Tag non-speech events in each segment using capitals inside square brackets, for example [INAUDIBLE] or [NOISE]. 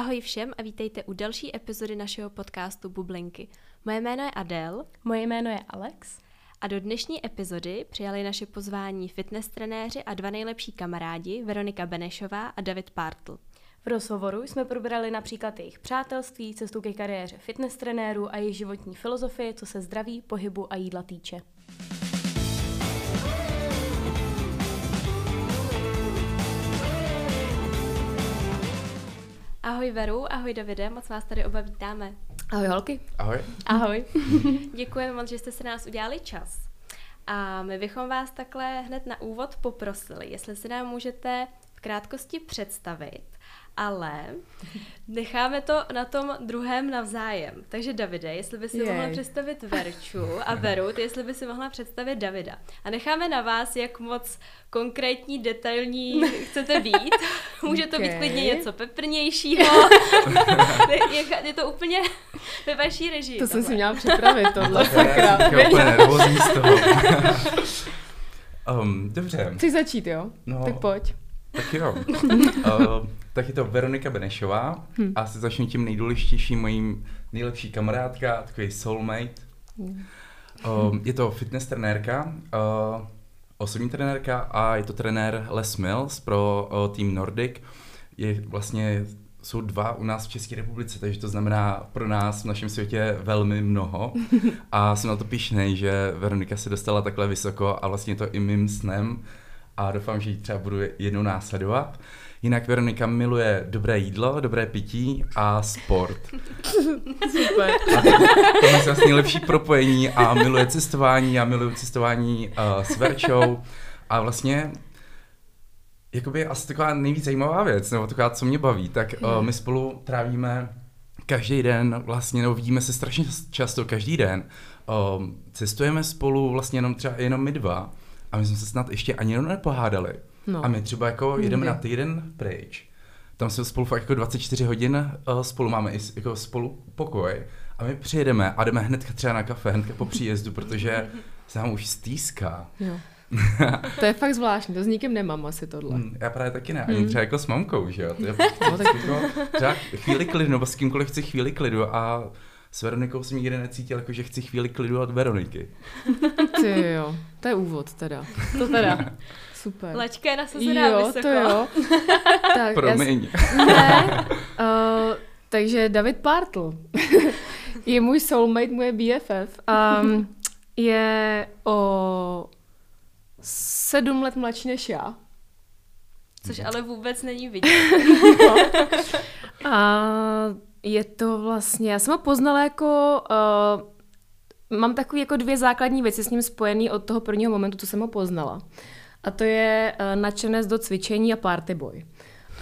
Ahoj všem a vítejte u další epizody našeho podcastu Bublinky. Moje jméno je Adel. Moje jméno je Alex. A do dnešní epizody přijali naše pozvání fitness trenéři a dva nejlepší kamarádi Veronika Benešová a David Partl. V rozhovoru jsme probrali například jejich přátelství, cestu ke kariéře fitness trenérů a jejich životní filozofii, co se zdraví, pohybu a jídla týče. Ahoj Veru, ahoj Davide, moc vás tady oba vítáme. Ahoj holky. Ahoj. Ahoj. [LAUGHS] Děkujeme moc, že jste si nás udělali čas. A my bychom vás takhle hned na úvod poprosili, jestli si nám můžete v krátkosti představit, ale necháme to na tom druhém navzájem. Takže Davide, jestli by si Jej. mohla představit Verču a Veru, ty jestli by si mohla představit Davida. A necháme na vás, jak moc konkrétní, detailní chcete být. [LAUGHS] Může to okay. být klidně něco peprnějšího. [LAUGHS] je, je to úplně [LAUGHS] ve vaší režii. To jsem si měla připravit, tohle. Sakra. z toho. um, dobře. Chci začít, jo? No, tak pojď. Tak jo. uh, [LAUGHS] tak je to Veronika Benešová hmm. a se začnu tím nejdůležitějším mojím nejlepší kamarádka, takový soulmate. Hmm. Uh, je to fitness trenérka, uh, osobní trenérka a je to trenér Les Mills pro uh, tým Nordic. Je vlastně jsou dva u nás v České republice, takže to znamená pro nás v našem světě velmi mnoho. [LAUGHS] A jsem na to pišnej, že Veronika se dostala takhle vysoko a vlastně to i mým snem a doufám, že ji třeba budu jednou následovat. Jinak Veronika miluje dobré jídlo, dobré pití a sport. [LAUGHS] Super. A to je vlastně lepší propojení a miluje cestování, já miluji cestování uh, s Verčou a vlastně jakoby asi taková nejvíc zajímavá věc, nebo taková, co mě baví, tak uh, my spolu trávíme každý den, vlastně, nebo vidíme se strašně často každý den. Uh, cestujeme spolu vlastně jenom třeba jenom my dva a my jsme se snad ještě ani jenom nepohádali. No. A my třeba jako Nikdy. jedeme na týden pryč. Tam jsme spolu fakt jako 24 hodin uh, spolu máme i jako spolu pokoj. A my přijedeme a jdeme hned třeba na kafe, hned po příjezdu, protože se nám už stýská. Jo. [LAUGHS] to je fakt zvláštní, to s nikým nemám asi tohle. Hmm, já právě taky ne, ani hmm. třeba jako s mamkou, že jo. To je [LAUGHS] no, tak... jako, třeba chvíli klidu, nebo s kýmkoliv chci chvíli klidu a s Veronikou jsem nikdy necítil, jako že chci chvíli klidu od Veroniky. [LAUGHS] Ty jo, to je úvod teda. To teda. [LAUGHS] Super. Lačka je nasazená jo, vysoko. to jo. [LAUGHS] tak, Promiň. Já, ne, uh, takže David Partl je můj soulmate, moje BFF. Um, je o sedm let mladší než já. Což ale vůbec není vidět. no. A je to vlastně, já jsem ho poznala jako, uh, mám takový jako dvě základní věci s ním spojený od toho prvního momentu, co jsem ho poznala. A to je uh, nadšenec do cvičení a party boy.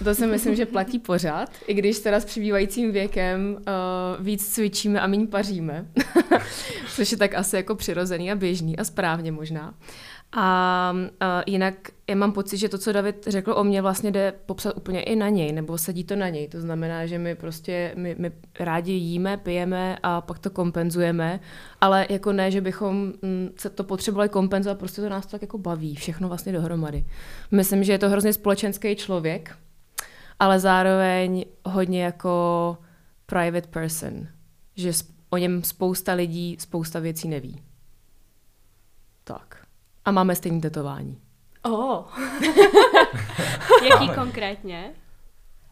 To si myslím, že platí [LAUGHS] pořád, i když teda s přibývajícím věkem uh, víc cvičíme a méně paříme. [LAUGHS] Což je tak asi jako přirozený a běžný a správně možná. A uh, jinak já mám pocit, že to, co David řekl o mě, vlastně jde popsat úplně i na něj, nebo sedí to na něj. To znamená, že my prostě, my, my rádi jíme, pijeme a pak to kompenzujeme, ale jako ne, že bychom mm, se to potřebovali kompenzovat, prostě to nás to tak jako baví, všechno vlastně dohromady. Myslím, že je to hrozně společenský člověk, ale zároveň hodně jako private person, že o něm spousta lidí spousta věcí neví. Tak. A máme stejné tetování. Oh. [LAUGHS] Jaký máme. konkrétně?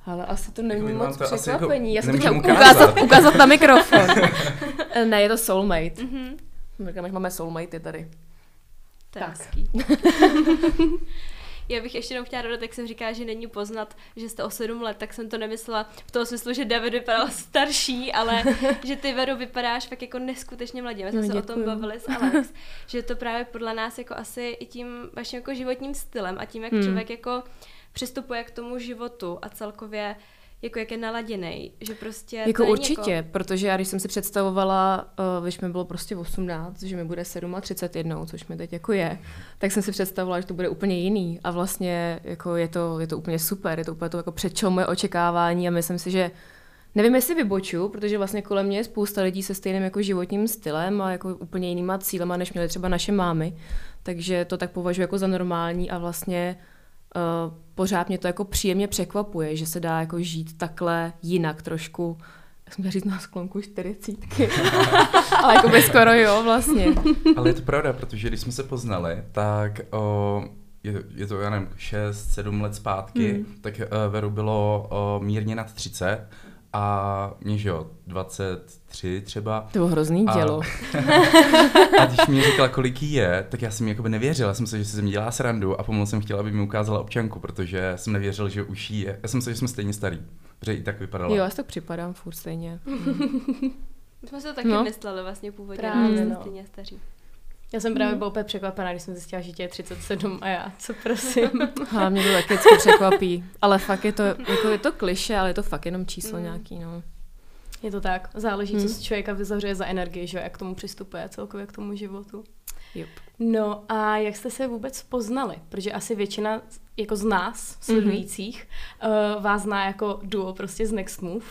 Ale asi to není jako moc to překvapení. Jako, Já jsem to chtěla ukázat, ukázat na mikrofon. [LAUGHS] ne, je to soulmate. Mm-hmm. máme soulmate tady. Tak. [LAUGHS] Já bych ještě jenom chtěla dodat, jak jsem říkala, že není poznat, že jste o sedm let, tak jsem to nemyslela v tom smyslu, že David vypadal [LAUGHS] starší, ale že ty Veru vypadáš fakt jako neskutečně mladě. My jsme no, se děkuju. o tom bavili s Alex, [LAUGHS] že to právě podle nás jako asi i tím vaším jako životním stylem a tím, jak hmm. člověk jako přistupuje k tomu životu a celkově jako jak je naladěný, že prostě... Jako určitě, jako... protože já když jsem si představovala, uh, když mi bylo prostě 18, že mi bude 37, což mi teď jako je, tak jsem si představovala, že to bude úplně jiný a vlastně jako je to, je to úplně super, je to úplně to jako předčilo moje očekávání a myslím si, že Nevím, jestli vyboču, protože vlastně kolem mě je spousta lidí se stejným jako životním stylem a jako úplně jinýma cílema, než měly třeba naše mámy. Takže to tak považuji jako za normální a vlastně pořád mě to jako příjemně překvapuje, že se dá jako žít takhle jinak trošku, jak jsem říct na sklonku čtyřicítky. [LAUGHS] Ale jako by skoro jo, vlastně. Ale je to pravda, protože když jsme se poznali, tak o, je, je to, já nevím, 6-7 let zpátky, hmm. tak uh, Veru bylo o, mírně nad 30 a mě, že jo, 23 třeba. To bylo hrozný dělo. A, [LAUGHS] a když mi řekla, kolik jí je, tak já jsem mi jakoby nevěřil. Já jsem se, že se mi dělá srandu a pomalu jsem chtěla, aby mi ukázala občanku, protože jsem nevěřil, že už jí je. Já jsem se, že jsme stejně starý, protože i tak vypadala. Jo, já si tak připadám furt stejně. [LAUGHS] My jsme se to taky no. mysleli vlastně původně, Právě, no. stejně staří. Já jsem právě byla úplně překvapená, když jsem zjistila, že tě je 37 a já, co prosím. [LAUGHS] Hlavně to taky překvapí. Ale fakt je to, jako je to kliše, ale je to fakt jenom číslo mm. nějaký, no. Je to tak. Záleží, hmm. co si člověka vyzařuje za energii, že jak k tomu přistupuje celkově k tomu životu. Yep. No a jak jste se vůbec poznali? Protože asi většina jako z nás, mhm. sledujících, mm-hmm. uh, vás zná jako duo prostě z Next Move.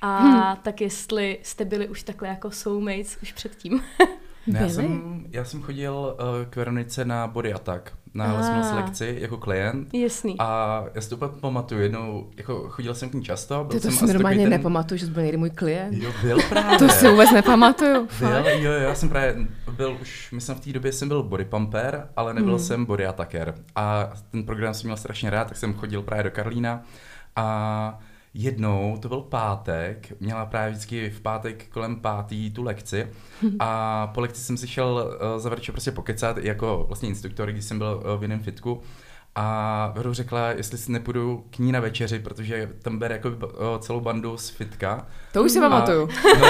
A hmm. tak jestli jste byli už takhle jako soulmates už předtím. [LAUGHS] Ne, já, jsem, já jsem chodil uh, k Veronice na Body Attack, na lesmos lekci jako klient. Jasný. A já si to úplně pamatuju, jednou, jako chodil jsem k ní často. Byl Ty to si normálně ten... nepamatuju, že jsi byl někdy můj klient. Jo, byl právě. to si vůbec nepamatuju. Byl, jo, jo, já jsem právě byl už, myslím v té době jsem byl body pumper, ale nebyl hmm. jsem body attacker. A ten program jsem měl strašně rád, tak jsem chodil právě do Karlína. A jednou, to byl pátek, měla právě vždycky v pátek kolem pátý tu lekci [LAUGHS] a po lekci jsem si šel uh, za Verčo prostě pokecat jako vlastně instruktor, když jsem byl uh, v jiném fitku a Veru řekla, jestli si nepůjdu k ní na večeři, protože tam bere jako uh, celou bandu z fitka. To už si pamatuju. [LAUGHS] No,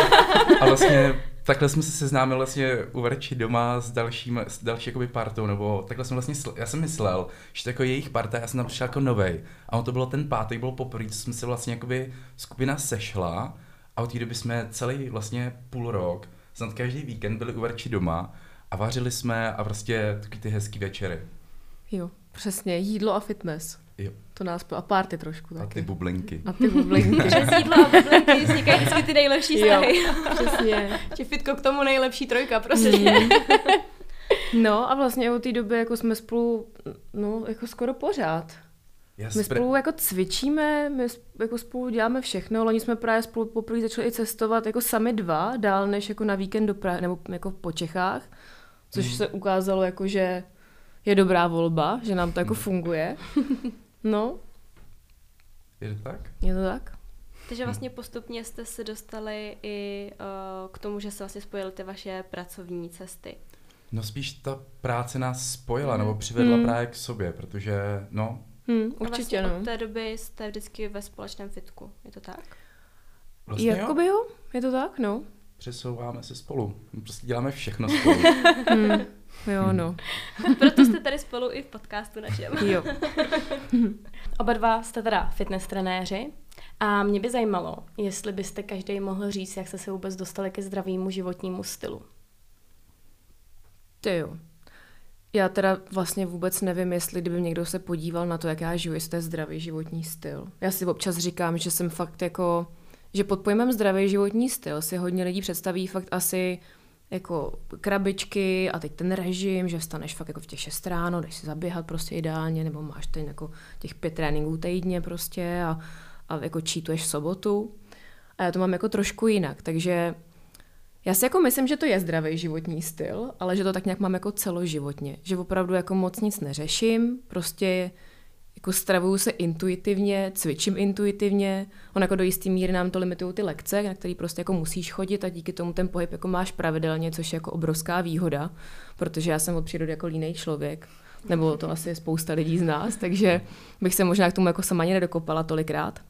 a vlastně takhle jsme se seznámili vlastně u Verči doma s dalším, s další jakoby partou, nebo takhle jsem vlastně, sl- já jsem myslel, že to jako jejich parta, já jsem tam přišel jako novej. A on to bylo ten pátek, bylo poprvé, co jsme se vlastně jakoby skupina sešla a od té doby jsme celý vlastně půl rok, snad každý víkend byli u Verči doma a vařili jsme a prostě taky ty hezký večery. Jo, přesně, jídlo a fitness. Jo. To nás a party trošku taky. A ty bublinky. A ty bublinky. Přes jídlo a bublinky vznikají vždycky ty nejlepší vztahy. Jo, přesně. Že fitko k tomu nejlepší trojka, prostě. Mm. No a vlastně od té doby jako jsme spolu, no jako skoro pořád. Já my spolu jako cvičíme, my jako spolu děláme všechno, loni jsme právě spolu poprvé začali i cestovat jako sami dva, dál než jako na víkend do Prahy, nebo jako po Čechách, což mm. se ukázalo jako, že je dobrá volba, že nám to jako mm. funguje. No. Je to tak? Je to tak. Takže vlastně postupně jste se dostali i uh, k tomu, že se vlastně spojily ty vaše pracovní cesty. No spíš ta práce nás spojila, mm. nebo přivedla mm. právě k sobě, protože no... Mm, určitě, vlastně no. od té doby jste vždycky ve společném fitku, je to tak? Vlastně Jakoby jo. jo, je to tak, no. Přesouváme se spolu, prostě děláme všechno [LAUGHS] spolu. mm. Jo, no. [LAUGHS] Proto jste tady spolu i v podcastu našem. Jo. [LAUGHS] Oba dva jste teda fitness trenéři a mě by zajímalo, jestli byste každý mohl říct, jak jste se vůbec dostali ke zdravému životnímu stylu. Ty jo. Já teda vlastně vůbec nevím, jestli kdyby někdo se podíval na to, jak já žiju, jestli to je zdravý životní styl. Já si občas říkám, že jsem fakt jako, že pod pojmem zdravý životní styl si hodně lidí představí fakt asi jako krabičky a teď ten režim, že vstaneš fakt jako v těch 6 ráno, jdeš si zaběhat prostě ideálně, nebo máš ten jako těch pět tréninků týdně prostě a, a jako čítuješ v sobotu. A já to mám jako trošku jinak, takže já si jako myslím, že to je zdravý životní styl, ale že to tak nějak mám jako celoživotně, že opravdu jako moc nic neřeším, prostě jako stravuju se intuitivně, cvičím intuitivně, on jako do jistý míry nám to limitují ty lekce, na které prostě jako musíš chodit a díky tomu ten pohyb jako máš pravidelně, což je jako obrovská výhoda, protože já jsem od přírody jako línej člověk, nebo to asi je spousta lidí z nás, takže bych se možná k tomu jako sama ani nedokopala tolikrát.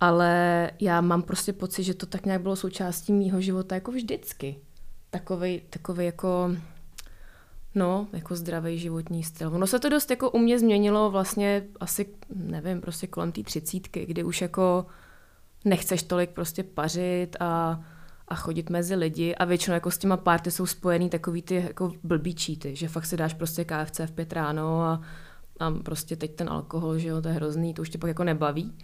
Ale já mám prostě pocit, že to tak nějak bylo součástí mýho života jako vždycky. Takový, takový jako No, jako zdravý životní styl. Ono se to dost jako u mě změnilo vlastně asi, nevím, prostě kolem té třicítky, kdy už jako nechceš tolik prostě pařit a, a chodit mezi lidi a většinou jako s těma párty jsou spojený takový ty jako blbý číty, že fakt si dáš prostě KFC v pět ráno a, a prostě teď ten alkohol, že jo, to je hrozný, to už tě pak jako nebaví.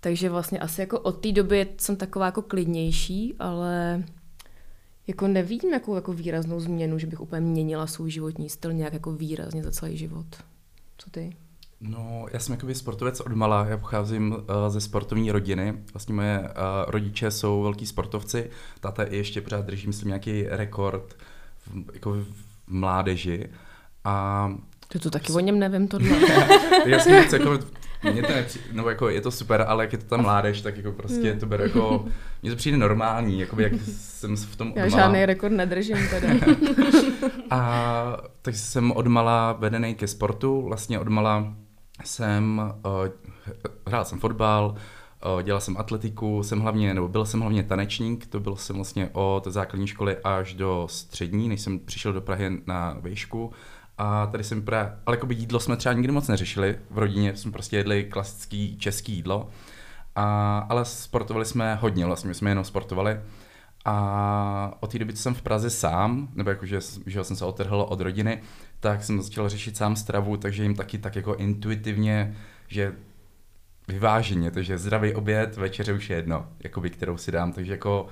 Takže vlastně asi jako od té doby jsem taková jako klidnější, ale jako nevím jakou jako výraznou změnu, že bych úplně měnila svůj životní styl nějak jako výrazně za celý život. Co ty? No, já jsem jakoby sportovec od mala, já pocházím uh, ze sportovní rodiny, vlastně moje uh, rodiče jsou velký sportovci, táta i ještě pořád drží, myslím, nějaký rekord v, jako v mládeži a... To to taky o něm nevím tohle. [LAUGHS] já jsem jako, mě to nepři... no jako je to super, ale jak je to ta mládež, tak jako prostě hmm. to beru jako, mně to přijde normální, jakoby jak jsem v tom Já žádný rekord nedržím teda. [LAUGHS] a takže jsem odmala vedený ke sportu, vlastně odmala jsem, uh, hrál jsem fotbal, dělal jsem atletiku, jsem hlavně, nebo byl jsem hlavně tanečník, to byl jsem vlastně od základní školy až do střední, než jsem přišel do Prahy na výšku. A tady jsem právě, ale jako by jídlo jsme třeba nikdy moc neřešili, v rodině jsme prostě jedli klasický český jídlo, a, ale sportovali jsme hodně, vlastně jsme jenom sportovali. A od té doby, co jsem v Praze sám, nebo jakože že jsem se otrhl od rodiny, tak jsem začal řešit sám stravu, takže jim taky tak jako intuitivně, že vyváženě, takže zdravý oběd, večeře už je jedno, jakoby, kterou si dám, takže jako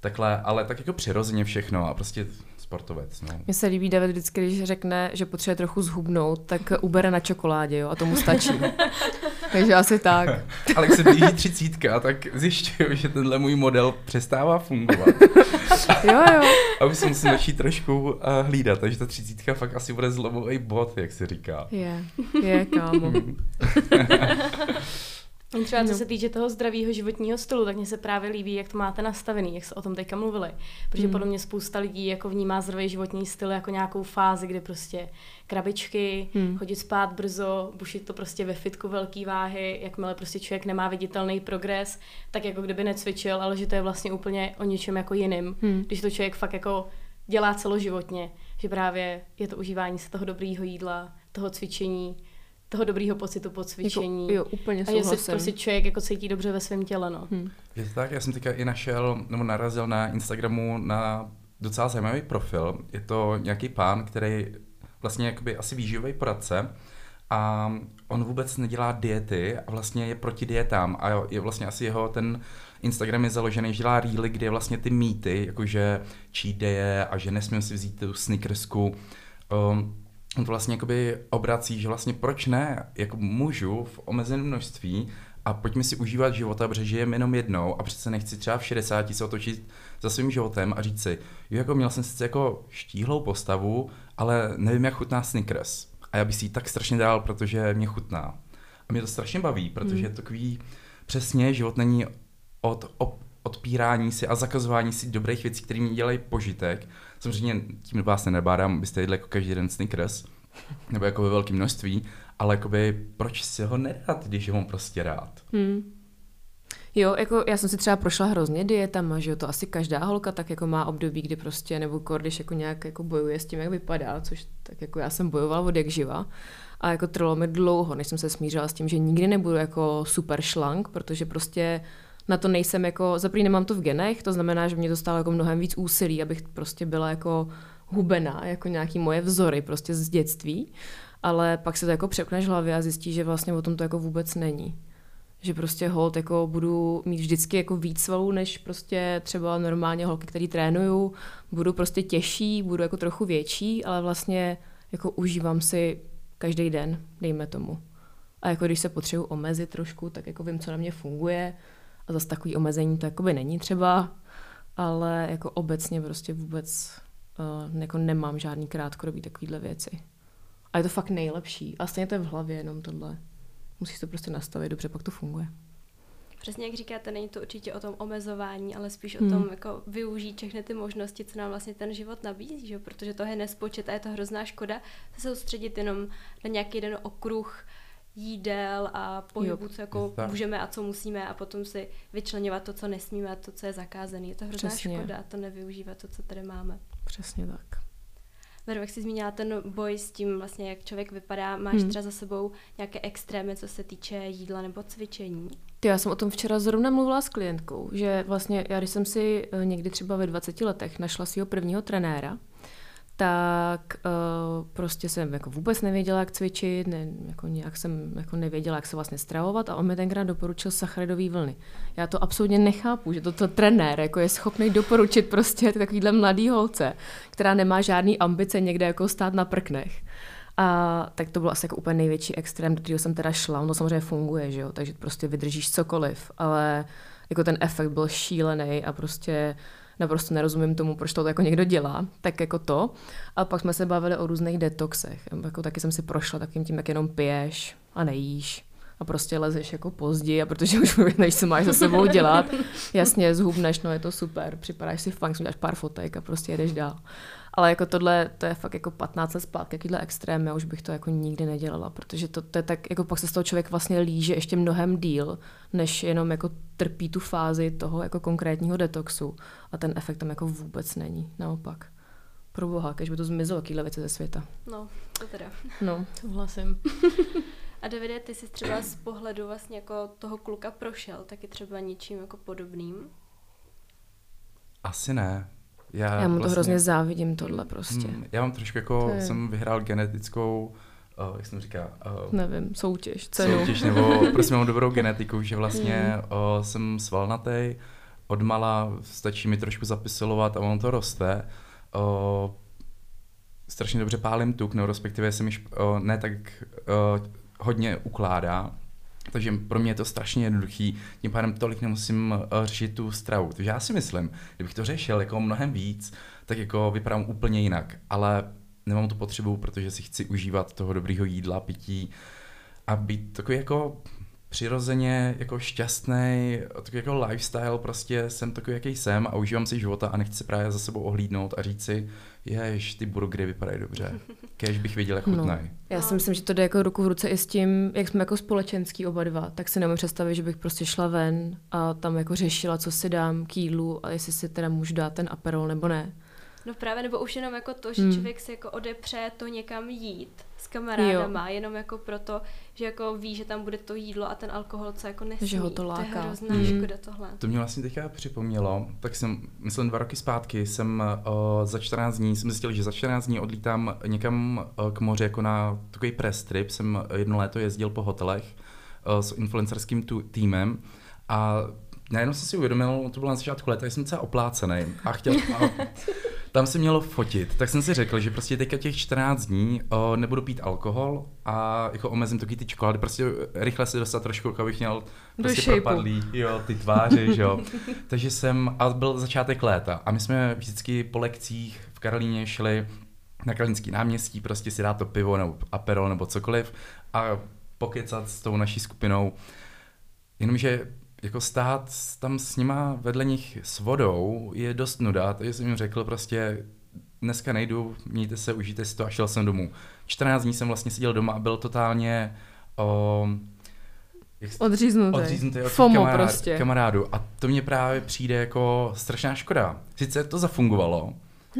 takhle, ale tak jako přirozeně všechno a prostě sportovec. No. Mně se líbí David vždycky, když řekne, že potřebuje trochu zhubnout, tak ubere na čokoládě, jo, a tomu stačí. [LAUGHS] Takže asi tak. [LAUGHS] Ale když se blíží třicítka, tak zjišťuju, že tenhle můj model přestává fungovat. [LAUGHS] jo, jo. A už se musím začít trošku uh, hlídat, takže ta třicítka fakt asi bude zlomový bod, jak se říká. Je, je, kámo. Třeba co no. se týče toho zdravého životního stylu, tak mně se právě líbí, jak to máte nastavený, jak se o tom teďka mluvili. Protože mm. podle mě spousta lidí jako vnímá zdravý životní styl jako nějakou fázi, kdy prostě krabičky, mm. chodit spát brzo, bušit to prostě ve fitku velký váhy, jakmile prostě člověk nemá viditelný progres, tak jako kdyby necvičil, ale že to je vlastně úplně o něčem jako jiným. Mm. Když to člověk fakt jako dělá celoživotně, že právě je to užívání se toho dobrýho jídla, toho cvičení, toho dobrýho pocitu po cvičení. Jako, jo, úplně A že se prostě člověk jako cítí dobře ve svém těle, no. Hmm. Je to tak, já jsem teďka i našel, nebo narazil na Instagramu na docela zajímavý profil. Je to nějaký pán, který vlastně jakoby asi výživový poradce a on vůbec nedělá diety a vlastně je proti dietám a je vlastně asi jeho ten Instagram je založený, že dělá reely, kde je vlastně ty mýty, jakože cheat a že nesmím si vzít tu snickersku. Um, on to vlastně jakoby obrací, že vlastně proč ne, jako můžu v omezeném množství a pojďme si užívat života, protože žijeme jenom jednou a přece nechci třeba v 60 se otočit za svým životem a říct si, jo, jako měl jsem sice jako štíhlou postavu, ale nevím, jak chutná Snickers. A já bych si ji tak strašně dál, protože mě chutná. A mě to strašně baví, protože hmm. je takový, přesně, život není od, od odpírání si a zakazování si dobrých věcí, které mi dělají požitek, Samozřejmě tím vás nenabádám, byste jedli jako každý den Snickers, nebo jako ve velkém množství, ale jakoby proč si ho nedat, když ho mám prostě rád? Hmm. Jo, jako já jsem si třeba prošla hrozně dietama, že jo, to asi každá holka tak jako má období, kdy prostě, nebo když jako nějak jako bojuje s tím, jak vypadá, což tak jako já jsem bojovala od jak živa. A jako trvalo mi dlouho, než jsem se smířila s tím, že nikdy nebudu jako super šlank, protože prostě na to nejsem jako, za nemám to v genech, to znamená, že mě to stálo jako mnohem víc úsilí, abych prostě byla jako hubená, jako nějaký moje vzory prostě z dětství, ale pak se to jako přepneš hlavě a zjistíš, že vlastně o tom to jako vůbec není. Že prostě hold jako budu mít vždycky jako víc svalů, než prostě třeba normálně holky, který trénuju, budu prostě těžší, budu jako trochu větší, ale vlastně jako užívám si každý den, dejme tomu. A jako když se potřebuji omezit trošku, tak jako vím, co na mě funguje, a zase takový omezení to jakoby není třeba, ale jako obecně prostě vůbec uh, jako nemám žádný krátkodobý takovýhle věci. A je to fakt nejlepší. A stejně to je v hlavě jenom tohle. Musíš to prostě nastavit dobře, pak to funguje. Přesně jak říkáte, není to určitě o tom omezování, ale spíš hmm. o tom jako využít všechny ty možnosti, co nám vlastně ten život nabízí, že? protože to je nespočet a je to hrozná škoda se soustředit jenom na nějaký jeden okruh jídel a pohybu, co jako můžeme a co musíme a potom si vyčlenovat to, co nesmíme a to, co je zakázané. Je to hrozná Přesně. škoda to nevyužívat to, co tady máme. Přesně tak. Veru, jak jsi zmínila ten boj s tím, vlastně, jak člověk vypadá, máš hmm. třeba za sebou nějaké extrémy, co se týče jídla nebo cvičení? Ty, já jsem o tom včera zrovna mluvila s klientkou, že vlastně já, když jsem si eh, někdy třeba ve 20 letech našla svého prvního trenéra, tak uh, prostě jsem jako vůbec nevěděla, jak cvičit, ne, jako nějak jsem jako nevěděla, jak se vlastně stravovat a on mi tenkrát doporučil sacharidové vlny. Já to absolutně nechápu, že toto trenér jako je schopný doporučit prostě takovýhle mladý holce, která nemá žádný ambice někde jako stát na prknech. A tak to bylo asi jako úplně největší extrém, do kterého jsem teda šla. Ono samozřejmě funguje, že jo, takže prostě vydržíš cokoliv, ale jako ten efekt byl šílený a prostě naprosto nerozumím tomu, proč to jako někdo dělá, tak jako to. A pak jsme se bavili o různých detoxech. Jako taky jsem si prošla takým tím, jak jenom piješ a nejíš a prostě lezeš jako pozdě a protože už nevíš, co máš za sebou dělat. [LAUGHS] Jasně, zhubneš, no je to super, připadáš si fajn, dáš pár fotek a prostě jedeš dál. Ale jako tohle, to je fakt jako 15 let zpátky, jakýhle extrém, já už bych to jako nikdy nedělala, protože to, to je tak, jako pak se z toho člověk vlastně líže ještě mnohem díl, než jenom jako trpí tu fázi toho jako konkrétního detoxu a ten efekt tam jako vůbec není, naopak. Pro boha, když by to zmizelo, jakýhle věci ze světa. No, to teda. No. [LAUGHS] Souhlasím. A Davide, ty jsi třeba z pohledu vlastně jako toho kluka prošel, taky třeba něčím jako podobným? Asi ne. Já, já mu vlastně, to hrozně závidím, tohle prostě. Hmm, já mám trošku jako, je... jsem vyhrál genetickou, uh, jak jsem říká? Uh, Nevím, soutěž, cenu. Soutěž, nebo [LAUGHS] prostě mám dobrou genetiku, že vlastně hmm. uh, jsem svalnatý, odmala stačí mi trošku zapisilovat a ono to roste. Uh, strašně dobře pálím tuk, no respektive se mi uh, ne tak uh, hodně ukládá, takže pro mě je to strašně jednoduchý, tím pádem tolik nemusím uh, řešit tu stravu. Takže já si myslím, kdybych to řešil jako mnohem víc, tak jako vypadám úplně jinak. Ale nemám tu potřebu, protože si chci užívat toho dobrého jídla, pití a být takový jako přirozeně jako šťastný, takový jako lifestyle, prostě jsem takový, jaký jsem a užívám si života a nechci se právě za sebou ohlídnout a říct si, jež ty burgery vypadají dobře. Kež bych věděl, jak chutnají. No, já si myslím, že to jde jako ruku v ruce i s tím, jak jsme jako společenský oba dva, tak si nemůžu představit, že bych prostě šla ven a tam jako řešila, co si dám k jídlu a jestli si teda můžu dát ten aperol nebo ne. No právě, nebo už jenom jako to, že hmm. člověk si jako odepře to někam jít s kamarádama, jo. jenom jako proto, že jako ví, že tam bude to jídlo a ten alkohol, co jako nesmí. Že ho to láká. To je hrozná hmm. škoda tohle. To mě vlastně teďka připomnělo, tak jsem, myslím dva roky zpátky, jsem uh, za 14 dní, jsem zjistil, že za 14 dní odlítám někam uh, k moři jako na takový press trip, jsem jedno léto jezdil po hotelech uh, s influencerským tu, týmem a najednou jsem si uvědomil, to bylo na začátku léta, jsem celá oplácený a chtěl, a [LAUGHS] tam se mělo fotit, tak jsem si řekl, že prostě teďka těch 14 dní o, nebudu pít alkohol a jako omezím taky ty čokolády, prostě rychle se dostat trošku, jako abych měl prostě Do propadlý, jo, ty tváře, že jo. [LAUGHS] Takže jsem, a byl začátek léta a my jsme vždycky po lekcích v Karolíně šli na Karlínský náměstí, prostě si dát to pivo nebo aperol nebo cokoliv a pokecat s tou naší skupinou. Jenomže jako stát tam s nima vedle nich s vodou je dost nuda, takže jsem jim řekl prostě dneska nejdu, mějte se, užijte si to a šel jsem domů. 14 dní jsem vlastně seděl doma a byl totálně o, jak, odříznutý. odříznutý od FOMO kamarád, prostě. kamarádu. A to mě právě přijde jako strašná škoda. Sice to zafungovalo,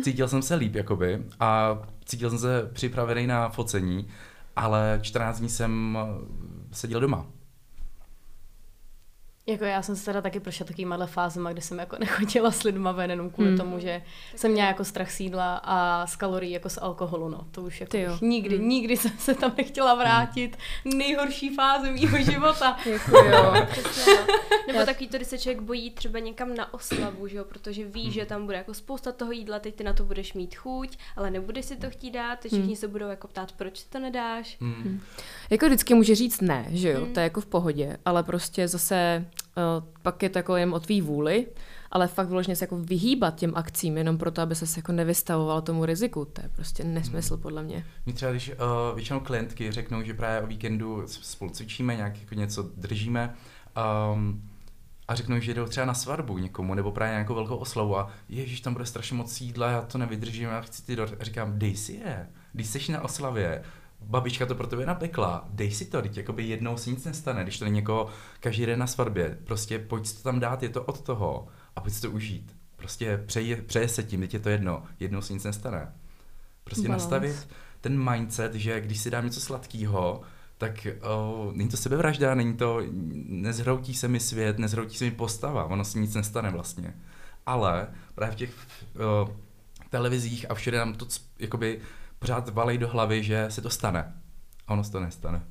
cítil jsem se líp jakoby a cítil jsem se připravený na focení, ale 14 dní jsem seděl doma. Jako já jsem se teda taky prošla takovýma fázema, kdy jsem jako [LAUGHS] nechodila s lidma ven jenom kvůli hmm. tomu, že tak jsem měla jako strach sídla a z kalorií jako z alkoholu, no. To už jako jo. nikdy, hmm. nikdy jsem se tam nechtěla vrátit. Hmm. Nejhorší fáze mýho [LAUGHS] života. jako jo. [LAUGHS] Přesně, no. Nebo takový to, když se člověk bojí třeba někam na oslavu, že jo, protože ví, hmm. že tam bude jako spousta toho jídla, teď ty na to budeš mít chuť, ale nebudeš si to chtít dát, všichni hmm. se budou jako ptát, proč to nedáš. Hmm. Jako vždycky může říct ne, že jo, hmm. to je jako v pohodě, ale prostě zase pak je to jako jen o tvý vůli, ale fakt vložně se jako vyhýbat těm akcím jenom proto, aby se jako nevystavoval tomu riziku. To je prostě nesmysl hmm. podle mě. My třeba, když uh, většinou klientky řeknou, že právě o víkendu spolu cvičíme, nějak jako něco držíme, um, a řeknou, že jdou třeba na svatbu někomu, nebo právě nějakou velkou oslavu a ježíš, tam bude strašně moc jídla, já to nevydržím, já chci ty do... A říkám, dej si je, když jsi na oslavě, babička to pro tebe napekla, dej si to, teď jakoby jednou se nic nestane, když to není jako každý den na svatbě, prostě pojď si to tam dát, je to od toho a pojď si to užít. Prostě přeje, přeje se tím, teď je to jedno, jednou se nic nestane. Prostě Balance. nastavit ten mindset, že když si dám něco sladkého, tak oh, není to sebevražda, není to, nezhroutí se mi svět, nezhroutí se mi postava, ono se nic nestane vlastně. Ale právě v těch oh, televizích a všude nám to jakoby pořád valej do hlavy, že se to stane. A ono se to nestane.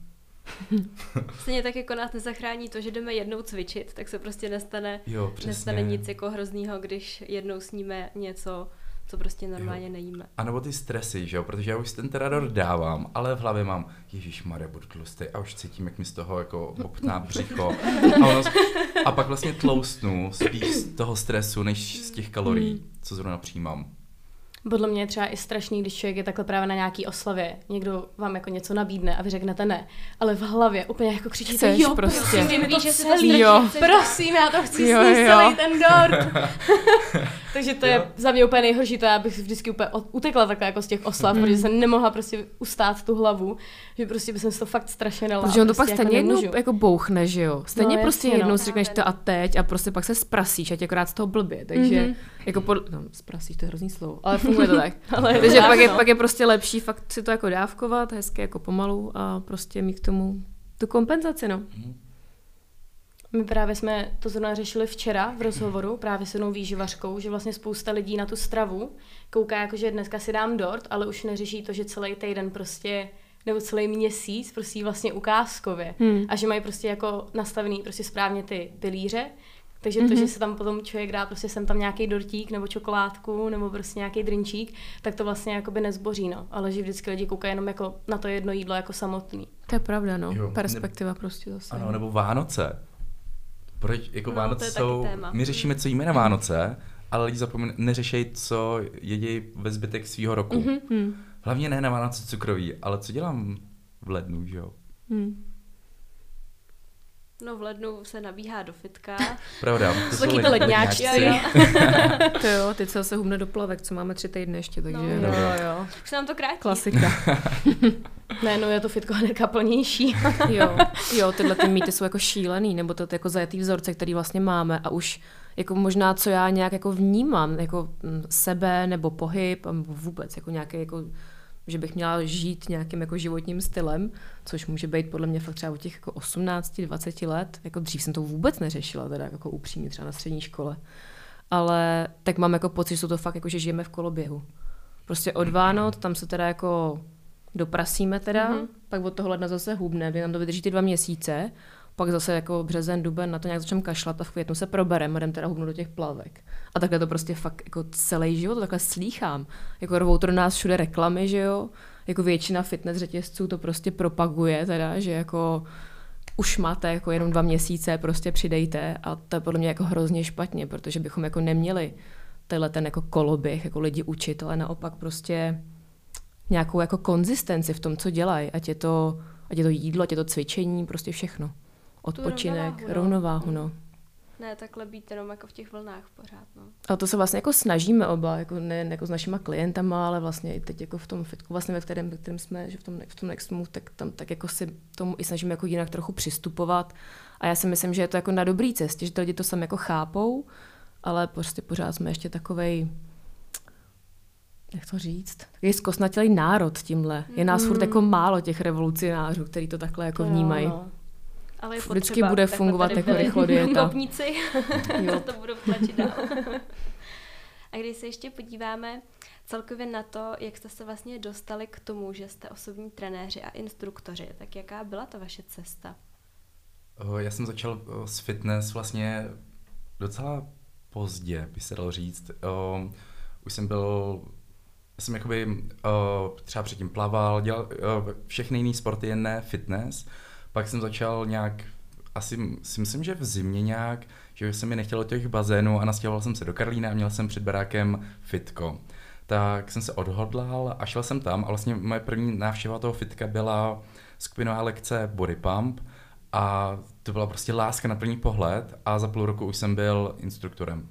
[LAUGHS] Stejně tak jako nás nezachrání to, že jdeme jednou cvičit, tak se prostě nestane, jo, nestane nic jako hroznýho, když jednou sníme něco co prostě normálně jo. nejíme. A nebo ty stresy, že jo, protože já už ten terador dávám, ale v hlavě mám, Ježíš Maria, budu tlustý a už cítím, jak mi z toho jako bobtná břicho. A, ono, a pak vlastně tloustnu spíš z toho stresu, než z těch kalorií, hmm. co zrovna přijímám. Podle mě je třeba i strašný, když člověk je takhle právě na nějaký oslavě, někdo vám jako něco nabídne a vy řeknete ne, ale v hlavě úplně jako křičíte, Chceš jo, prostě. prosím, Víš, to celý, Jo. prosím, já to chci Jo, sníst jo. celý ten dort. [LAUGHS] Takže to je Jo. za mě úplně nejhorší, to já bych vždycky úplně utekla takhle jako z těch oslav, Mhm. protože jsem nemohla prostě ustát tu hlavu, že prostě bych si to fakt strašně dala. Protože on to prostě pak stejně jednou nemůžu. jako bouchne, že jo? Stejně No, prostě jasně, no. jednou si řekneš to a teď a prostě pak se sprasíš a tě akorát z toho blbě, takže Mhm. jako pod... no, sprasíš, to je hrozný slovo, ale funguje to [LAUGHS] tak. Ale je takže tak, pak je, no. pak je prostě lepší fakt si to jako dávkovat, hezky jako pomalu a prostě mít k tomu tu kompenzaci, no. My právě jsme to zrovna řešili včera v rozhovoru právě s jednou výživařkou, že vlastně spousta lidí na tu stravu kouká jako, že dneska si dám dort, ale už neřeší to, že celý týden prostě nebo celý měsíc prostě vlastně ukázkově Hmm. a že mají prostě jako nastavený prostě správně ty pilíře, takže to, že se tam potom člověk dá prostě sem tam nějaký dortík nebo čokoládku nebo prostě nějaký drinčík, tak to vlastně jakoby nezboří, no. Ale že vždycky lidi koukají jenom jako na to jedno jídlo jako samotný. To je pravda, no. Jo, Perspektiva prostě zase. Ano, nebo Vánoce. Proč, jako No, Vánoce jsou, my řešíme, co jíme na Vánoce, ale lidi zapomínají, neřešejí, co jedí ve zbytek svého roku. Mm-hmm. Hmm. Hlavně ne na Vánoce cukroví, ale co dělám v lednu, že jo? Hmm. No v lednu se nabíhá do fitka. [LAUGHS] Pravda, to Taky lidi- ty ledňáčci. ledňáčci. To jo, teď se zase hubne do plavek, co máme tři týdny ještě, takže No. no. Jo, jo. Už se nám to krátí. klasika. [LAUGHS] Ne, no je to fitko hnedka plnější. [LAUGHS] jo, jo, tyhle ty mýty jsou jako šílený, nebo to jako zajetý vzorce, který vlastně máme a už jako možná, co já nějak jako vnímám, jako mm, sebe nebo pohyb, nebo vůbec jako nějaký jako že bych měla žít nějakým jako životním stylem, což může být podle mě fakt třeba od těch jako 18, 20 let. Jako dřív jsem to vůbec neřešila, teda jako upřímně třeba na střední škole. Ale tak mám jako pocit, že jsou to fakt jako, že žijeme v koloběhu. Prostě od Vánoc, tam se teda jako doprasíme teda, mm-hmm. pak od toho ledna zase hubne, kdy nám to vydrží ty dva měsíce, pak zase jako březen, duben, na to nějak začneme kašlat a v květnu se probereme jdem teda hubnout do těch plavek. A takhle to prostě fakt jako celý život, to takhle slýchám. Jako rovou to nás všude reklamy, že jo, jako většina fitness řetězců to prostě propaguje teda, že jako už máte jako jenom dva měsíce, prostě přidejte a to je podle mě jako hrozně špatně, protože bychom jako neměli tenhle ten jako koloběh, jako lidi učit, ale naopak prostě nějakou jako konzistenci v tom, co dělají, ať je to, ať je to jídlo, ať je to cvičení, prostě všechno. Odpočinek, rovnováhu, no. rovnováhu, no. Ne, takhle být jenom jako v těch vlnách pořád, no. A to se vlastně jako snažíme oba, jako ne jako s našima klientama, ale vlastně i teď jako v tom fitku, vlastně ve kterém, ve kterém jsme, že v tom, v tom Next Move, tak tam tak jako si tomu i snažíme jako jinak trochu přistupovat. A já si myslím, že je to jako na dobrý cestě, že ty lidi to sami jako chápou, ale prostě pořád jsme ještě takovej, jak to říct, takový zkosnatělý národ tímhle. Je nás furt jako málo těch revolucionářů, který to takhle jako vnímají. Jo, no. Ale je Vždycky potřeba, bude fungovat jako [LAUGHS] rychlodieta. Hubovníci, [LAUGHS] Jo. to budou tlačit dál. [LAUGHS] A když se ještě podíváme celkově na to, jak jste se vlastně dostali k tomu, že jste osobní trenéři a instruktoři, tak jaká byla ta vaše cesta? Eh, Já jsem začal s fitness vlastně docela pozdě, by se dalo říct. Už jsem byl, já jsem jakoby třeba předtím plaval, dělal všechny jiné sporty, jen ne fitness. Pak jsem začal nějak, asi si myslím, že v zimě nějak, že se mi nechtělo těch bazénů a nastěhoval jsem se do Karlína a měl jsem před barákem fitko. Tak jsem se odhodlal a šel jsem tam a vlastně moje první návštěva toho fitka byla skupinová lekce Body Pump a to byla prostě láska na první pohled a za půl roku už jsem byl instruktorem.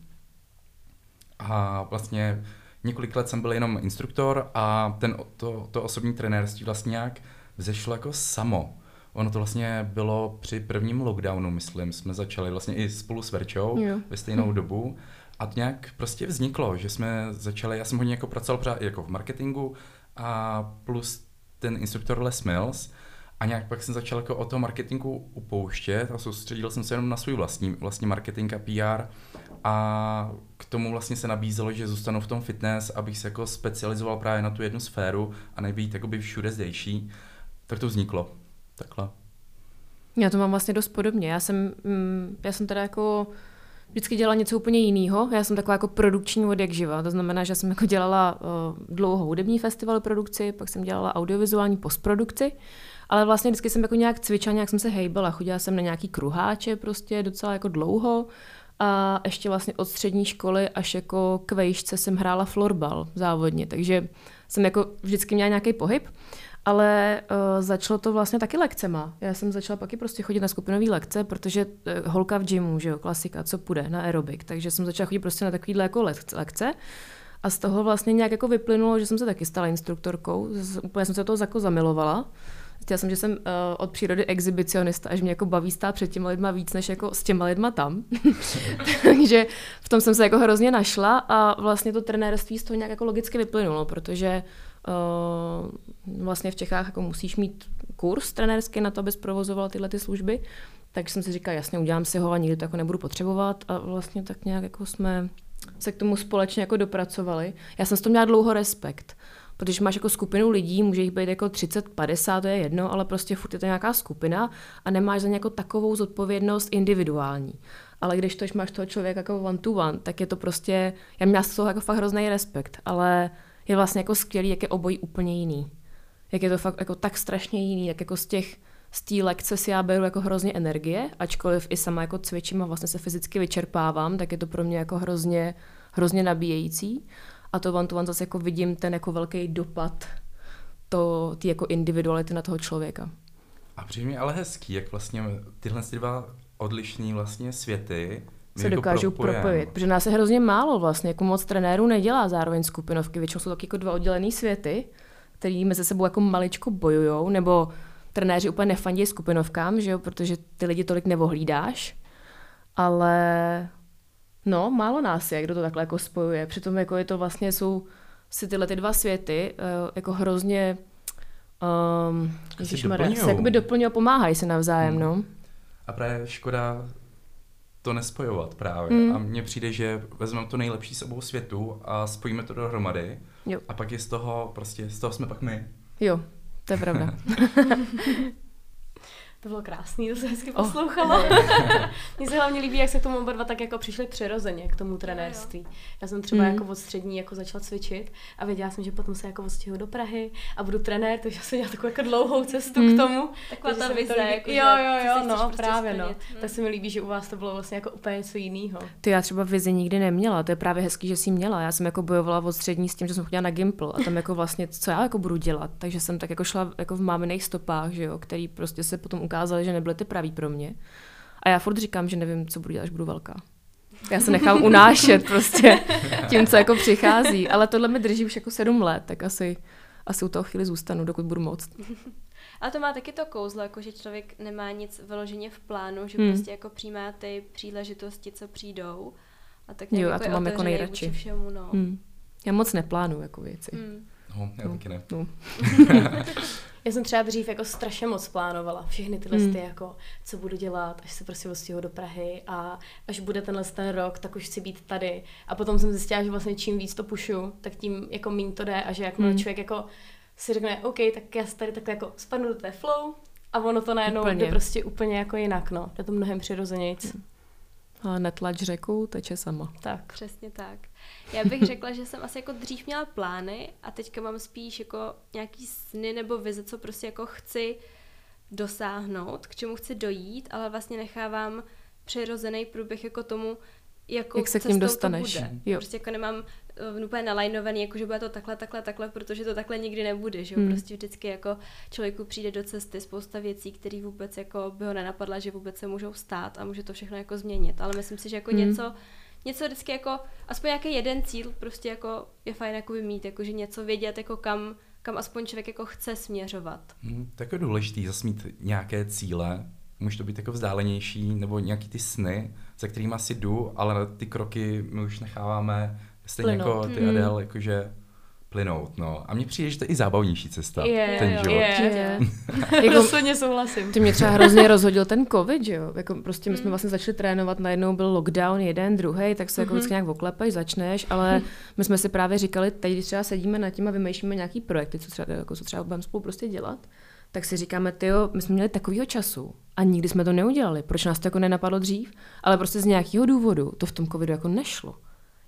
A vlastně několik let jsem byl jenom instruktor a ten, to, to osobní trenérství vlastně nějak vzešlo jako samo. Ono to vlastně bylo při prvním lockdownu, myslím, jsme začali vlastně i spolu s Verčou Jo. ve stejnou dobu. A to nějak prostě vzniklo, že jsme začali, já jsem hodně jako pracoval jako v marketingu a plus ten instruktor Les Mills. A nějak pak jsem začal jako o toho marketingu upouštět a soustředil jsem se jenom na svůj vlastní, vlastní marketing a PR. A k tomu vlastně se nabízelo, že zůstanu v tom fitness, abych se jako specializoval právě na tu jednu sféru a nebýt jakoby všude zdejší. Tak to vzniklo. Takhle. Já to mám vlastně dost podobně. Já jsem, mm, já jsem teda jako vždycky dělala něco úplně jiného. Já jsem taková jako produkční od jak živa. To znamená, že jsem jako dělala uh, dlouhou hudební festival produkci, pak jsem dělala audiovizuální postprodukci. Ale vlastně vždycky jsem jako nějak cvičila, nějak jsem se hejbala. Chodila jsem na nějaký kruháče prostě docela jako dlouho. A ještě vlastně od střední školy až jako k vejšce jsem hrála florbal závodně, takže jsem jako vždycky měla nějaký pohyb ale uh, začalo to vlastně taky lekcema. Já jsem začala pak i prostě chodit na skupinové lekce, protože uh, holka v gymu, že jo, klasika, co půjde na aerobik, takže jsem začala chodit prostě na takovýhle jako lekce. A z toho vlastně nějak jako vyplynulo, že jsem se taky stala instruktorkou. Úplně jsem se toho jako zamilovala. Chtěla jsem, že jsem uh, od přírody exhibicionista, až mě jako baví stát před těma lidma víc, než jako s těma lidma tam. [LAUGHS] Takže v tom jsem se jako hrozně našla a vlastně to trenérství z toho nějak jako logicky vyplynulo, protože uh, vlastně v Čechách jako musíš mít kurz trenérský na to, abys provozoval tyhle ty služby. Takže jsem si říkala, jasně, udělám si ho a nikdy to jako nebudu potřebovat a vlastně tak nějak jako jsme se k tomu společně jako dopracovali. Já jsem s tom měla dlouho respekt, protože máš jako skupinu lidí, může jich být jako 30, 50, to je jedno, ale prostě furt je to nějaká skupina a nemáš za ně jako takovou zodpovědnost individuální. Ale když tož máš toho člověka jako one to one, tak je to prostě, já měla z toho jako fakt hrozný respekt, ale je vlastně jako skvělý, jak je obojí úplně jiný. Jak je to fakt jako tak strašně jiný, jak jako z těch z té lekce si já beru jako hrozně energie, ačkoliv i sama jako cvičím a vlastně se fyzicky vyčerpávám, tak je to pro mě jako hrozně, hrozně nabíjející. A to one to one zase jako vidím ten jako velký dopad to, ty jako individuality na toho člověka. A přijde ale hezký, jak vlastně tyhle dva odlišné vlastně světy se jako dokážou propojen. propojit. Protože nás je hrozně málo vlastně, jako moc trenérů nedělá zároveň skupinovky. Většinou jsou taky jako dva oddělené světy, který mezi sebou jako maličko bojujou, nebo trenéři úplně nefandí skupinovkám, že jo, protože ty lidi tolik nevohlídáš. Ale no, málo nás je, kdo to takhle jako spojuje. Přitom jako je to vlastně, jsou si tyhle ty dva světy uh, jako hrozně um, se jakoby doplňují, pomáhají se navzájem, hmm. no. A právě škoda to nespojovat právě. Mm. A mně přijde, že vezmeme to nejlepší s obou světů a spojíme to dohromady. Jo. A pak je z toho, prostě z toho jsme pak my. Jo, to je pravda. [LAUGHS] To bylo krásný, to se hezky poslouchalo. Oh. [LAUGHS] Mně se hlavně líbí, jak se k tomu oba dva tak jako přišli přirozeně, k tomu trenérství. Já jsem třeba mm. jako od střední jako začala cvičit a věděla jsem, že potom se jako odstěhu do Prahy a budu trenér, takže jsem měla takovou jako dlouhou cestu mm. k tomu. Taková ta vize, to, jako, jo, jo, jo, no, prostě právě no. splnit. no. Tak se mi líbí, že u vás to bylo vlastně jako úplně něco jiného. Ty já třeba vizi nikdy neměla, to je právě hezký, že jsi měla. Já jsem jako bojovala od střední s tím, že jsem chodila na Gimple a tam jako vlastně, co já jako budu dělat. Takže jsem tak jako šla jako v máminých stopách, že jo, který prostě se potom ukázali, že nebyly ty pravý pro mě. A já furt říkám, že nevím, co budu dělat, až budu velká. Já se nechám unášet prostě tím, co jako přichází. Ale tohle mi drží už jako sedm let, tak asi, asi u toho chvíli zůstanu, dokud budu moct. [LAUGHS] A to má taky to kouzlo, jako že člověk nemá nic vyloženě v plánu, že hmm. prostě jako přijímá ty příležitosti, co přijdou. A tak jo, jako to mám jako nejradši. Všemu, no. hmm. Já moc neplánu jako věci. Hmm. No, já no. taky ne. No. [LAUGHS] [LAUGHS] Já jsem třeba dřív jako strašně moc plánovala všechny tyhle hmm. ty, jako co budu dělat, až se prostě odstěhu do Prahy a až bude tenhle ten rok, tak už chci být tady. A potom jsem zjistila, že vlastně čím víc to pušu, tak tím jako méně to jde a že jak hmm. člověk jako si řekne, OK, tak já tady takhle jako spadnu do té flow a ono to najednou úplně. jde prostě úplně jako jinak, no. Jde to mnohem přirozenějc. Hmm. A netlač řeku, teče sama. Tak. Přesně tak. Já bych řekla, že jsem asi jako dřív měla plány a teďka mám spíš jako nějaký sny nebo vize, co prostě jako chci dosáhnout, k čemu chci dojít, ale vlastně nechávám přirozený průběh jako tomu, jako Jak se k ním dostaneš. To bude. Jo. Prostě jako nemám uh, úplně nalajnovaný, jako že bude to takhle, takhle, takhle, protože to takhle nikdy nebude, že jo? Hmm. Prostě vždycky jako člověku přijde do cesty spousta věcí, které vůbec jako by ho nenapadla, že vůbec se můžou stát a může to všechno jako změnit. Ale myslím si, že jako hmm. něco, něco vždycky jako, aspoň nějaký jeden cíl prostě jako je fajn jako mít, jako že něco vědět, jako kam, kam aspoň člověk jako chce směřovat. Hmm, tak je důležitý zase mít nějaké cíle, může to být jako vzdálenější, nebo nějaký ty sny, za kterými asi jdu, ale ty kroky my už necháváme stejně Plynout. jako ty hmm. Adel, jakože plynout, no. A mně přijde, že to je i zábavnější cesta, je, ten život. Je, je. [LAUGHS] jako, Rozhodně souhlasím. Ty mě třeba hrozně rozhodil ten covid, že jo. Jako prostě my jsme hmm. vlastně začali trénovat, najednou byl lockdown jeden, druhý, tak se jako mm-hmm. vždycky nějak oklepeš, začneš, ale my jsme si právě říkali, teď když třeba sedíme nad tím a vymýšlíme nějaký projekty, co třeba, jako, co třeba budeme spolu prostě dělat, tak si říkáme, ty my jsme měli takovýho času a nikdy jsme to neudělali. Proč nás to jako nenapadlo dřív? Ale prostě z nějakého důvodu to v tom covidu jako nešlo.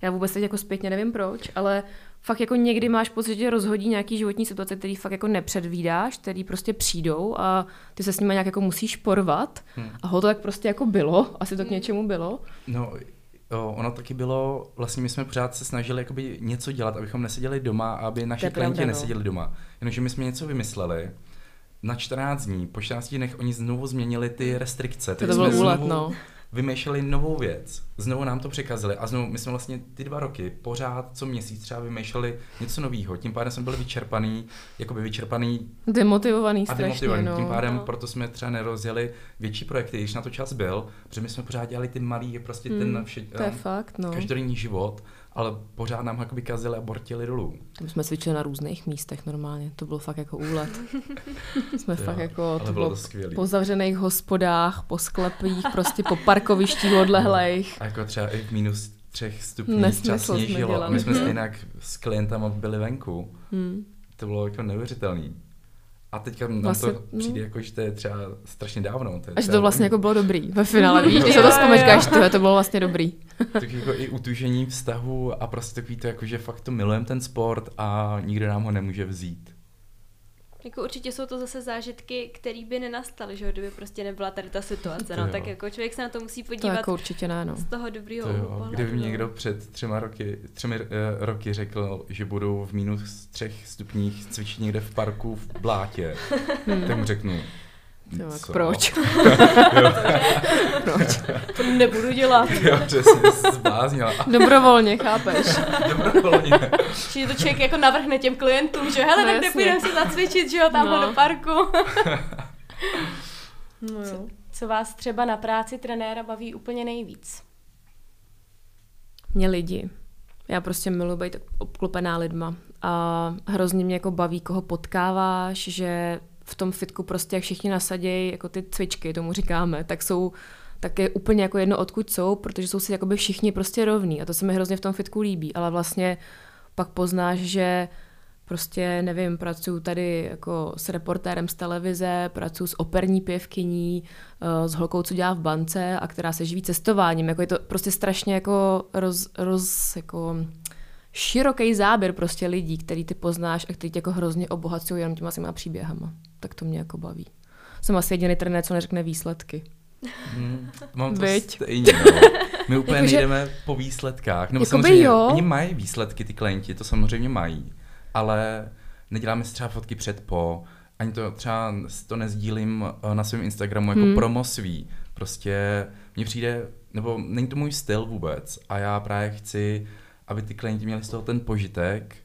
Já vůbec teď jako zpětně nevím proč, ale fakt jako někdy máš pocit, že rozhodí nějaký životní situace, který fakt jako nepředvídáš, který prostě přijdou a ty se s nimi nějak jako musíš porvat. Hmm. A ho to tak prostě jako bylo, asi to k něčemu bylo. No, Jo, ono taky bylo, vlastně my jsme pořád se snažili jakoby něco dělat, abychom neseděli doma, aby naši klienti no. neseděli doma. Jenomže my jsme něco vymysleli, na 14 dní, po 14 dnech oni znovu změnili ty restrikce. To, to bylo úlet, no vymýšleli novou věc, znovu nám to překazili a znovu my jsme vlastně ty dva roky pořád co měsíc třeba vymýšleli něco nového. Tím pádem jsme byli vyčerpaný, jakoby vyčerpaný. Demotivovaný a strašně, demotivovaný. No. Tím pádem no. proto jsme třeba nerozjeli větší projekty, když na to čas byl, protože my jsme pořád dělali ty malý, prostě hmm, ten vše, to je um, fakt, no. každodenní život ale pořád nám jakoby kazili a bortili dolů. My jsme cvičili na různých místech normálně, to bylo fakt jako úlet. [LAUGHS] jsme to fakt jo, jako, to bylo, to po zavřených hospodách, po sklepích, prostě po parkovištích odlehlejch. A jako třeba i v minus třech stupních třeba sněžilo. A my jsme stejně s klientama byli venku. Hmm. To bylo jako neuvěřitelný. A teďka nám vlastně, to přijde no. jako, že to je třeba strašně dávno. To Až to vlastně jako bylo dobrý ve [LAUGHS] finále, víš, když se to vzpomíš, to, to bylo vlastně dobrý. [LAUGHS] tak jako i utužení vztahu a prostě takový to, jako, že fakt to milujeme ten sport a nikdo nám ho nemůže vzít. Jako určitě jsou to zase zážitky, které by nenastaly, že kdyby prostě nebyla tady ta situace, no, tak jako člověk se na to musí podívat to jako určitě ne, no. z toho dobrého to. Kdyby mi no. někdo před třema roky, třemi uh, roky řekl, že budou v minus třech stupních cvičit někde v parku v blátě, hmm. tak mu řeknu, No, proč? [LAUGHS] proč? To nebudu dělat. [LAUGHS] Jo, přesně, zbláznila. [LAUGHS] Dobrovolně, chápeš? Dobrovolně. Že to člověk jako navrhne těm klientům, že hele, no, tak nepůjdeme se zacvičit, že jo, tamhle no. do parku. no jo. Co, co vás třeba na práci trenéra baví úplně nejvíc? Mě lidi. Já prostě miluji být obklopená lidma. A hrozně mě jako baví, koho potkáváš, že v tom fitku prostě, jak všichni nasadějí jako ty cvičky, tomu říkáme, tak jsou tak je úplně jako jedno, odkud jsou, protože jsou si jakoby všichni prostě rovní a to se mi hrozně v tom fitku líbí, ale vlastně pak poznáš, že prostě, nevím, pracuji tady jako s reportérem z televize, pracuji s operní pěvkyní, eh, s holkou, co dělá v bance a která se živí cestováním. Jako je to prostě strašně jako roz, roz jako široký záběr prostě lidí, který ty poznáš a který tě jako hrozně obohacují jenom těma svýma příběhama. Tak to mě jako baví. Jsem asi jediný trenér, co neřekne výsledky. Hmm, mám to Byť. stejně, no. My [LAUGHS] úplně jako, nejdeme že... po výsledkách. Nebo samozřejmě, jo. oni mají výsledky, ty klienti, to samozřejmě mají. Ale neděláme si třeba fotky před po, ani to třeba to nezdílím eh, na svém Instagramu jako hmm. promo svý. Prostě mně přijde, nebo není to můj styl vůbec a já právě chci aby ty klienti měli z toho ten požitek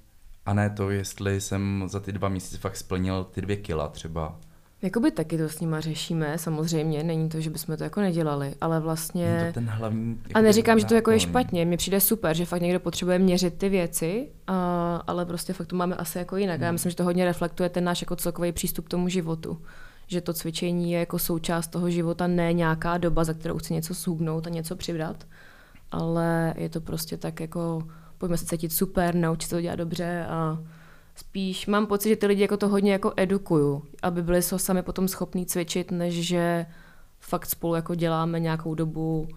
a ne to, jestli jsem za ty dva měsíce fakt splnil ty dvě kila třeba. Jakoby taky to s nima řešíme, samozřejmě, není to, že bychom to jako nedělali, ale vlastně... Není to ten hlavní... A neříkám, že to jako je špatně, mně přijde super, že fakt někdo potřebuje měřit ty věci, a, ale prostě fakt to máme asi jako jinak. Hmm. Já myslím, že to hodně reflektuje ten náš jako celkový přístup k tomu životu. Že to cvičení je jako součást toho života, ne nějaká doba, za kterou chci něco shubnout a něco přidat, ale je to prostě tak jako pojďme se cítit super, naučit se to dělat dobře a spíš mám pocit, že ty lidi jako to hodně jako edukuju, aby byli so sami potom schopní cvičit, než že fakt spolu jako děláme nějakou dobu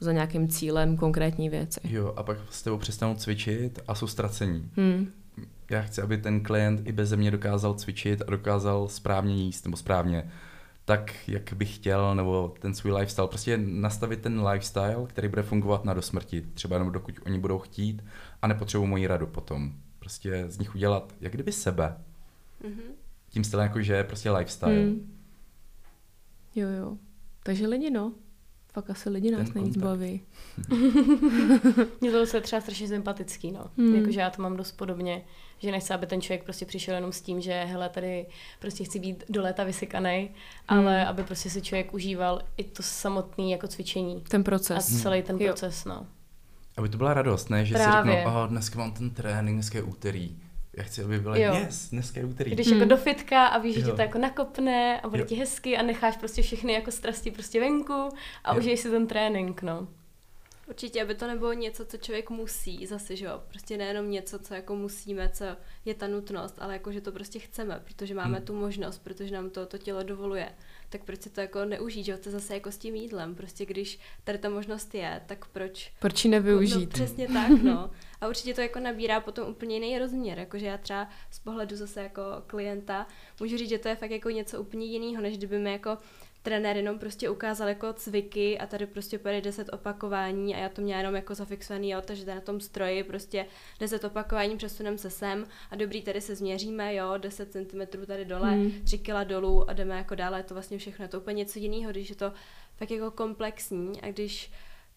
za nějakým cílem konkrétní věci. Jo, a pak s tebou přestanou cvičit a jsou ztracení. Hmm. Já chci, aby ten klient i bez mě dokázal cvičit a dokázal správně jíst nebo správně tak, jak bych chtěl, nebo ten svůj lifestyle. Prostě nastavit ten lifestyle, který bude fungovat na dosmrti, třeba jenom dokud oni budou chtít a nepotřebují moji radu potom. Prostě z nich udělat, jak kdyby sebe. Mm-hmm. Tím stylem jako, že je prostě lifestyle. Mm. Jo, jo. Takže lidi, no. Fakt asi lidi nás nejvíc baví. [LAUGHS] Mně to se třeba strašně sympatický, no. Hmm. Jakože já to mám dost podobně, že nechci, aby ten člověk prostě přišel jenom s tím, že hele, tady prostě chci být do léta vysykaný, hmm. ale aby prostě si člověk užíval i to samotné jako cvičení. Ten proces. A celý ten proces, jo. no. Aby to byla radost, ne? Že Právě. si řeknu, oh, dneska mám ten trénink, dneska je úterý já chci, aby byla jo. yes, dneska je úterý. Když jako hmm. jako do fitka a víš, že tě to jako nakopne a bude jo. ti hezky a necháš prostě všechny jako strasti prostě venku a užiješ si ten trénink, no. Určitě, aby to nebylo něco, co člověk musí zase, že jo? Prostě nejenom něco, co jako musíme, co je ta nutnost, ale jako, že to prostě chceme, protože máme hmm. tu možnost, protože nám to, to tělo dovoluje. Tak proč si to jako neužít, že? To zase jako s tím jídlem. Prostě když tady ta možnost je, tak proč... Proč ji nevyužít? No, přesně [LAUGHS] tak, no. A určitě to jako nabírá potom úplně jiný rozměr, jakože já třeba z pohledu zase jako klienta můžu říct, že to je fakt jako něco úplně jiného, než kdyby mi jako trenér jenom prostě ukázal jako cviky a tady prostě pojede 10 opakování a já to měla jenom jako zafixovaný, jo, takže na tom stroji prostě 10 opakování přesunem se sem a dobrý, tady se změříme, jo, 10 cm tady dole, hmm. 3 kg dolů a jdeme jako dále, je to vlastně všechno, je to úplně něco jiného, když je to fakt jako komplexní a když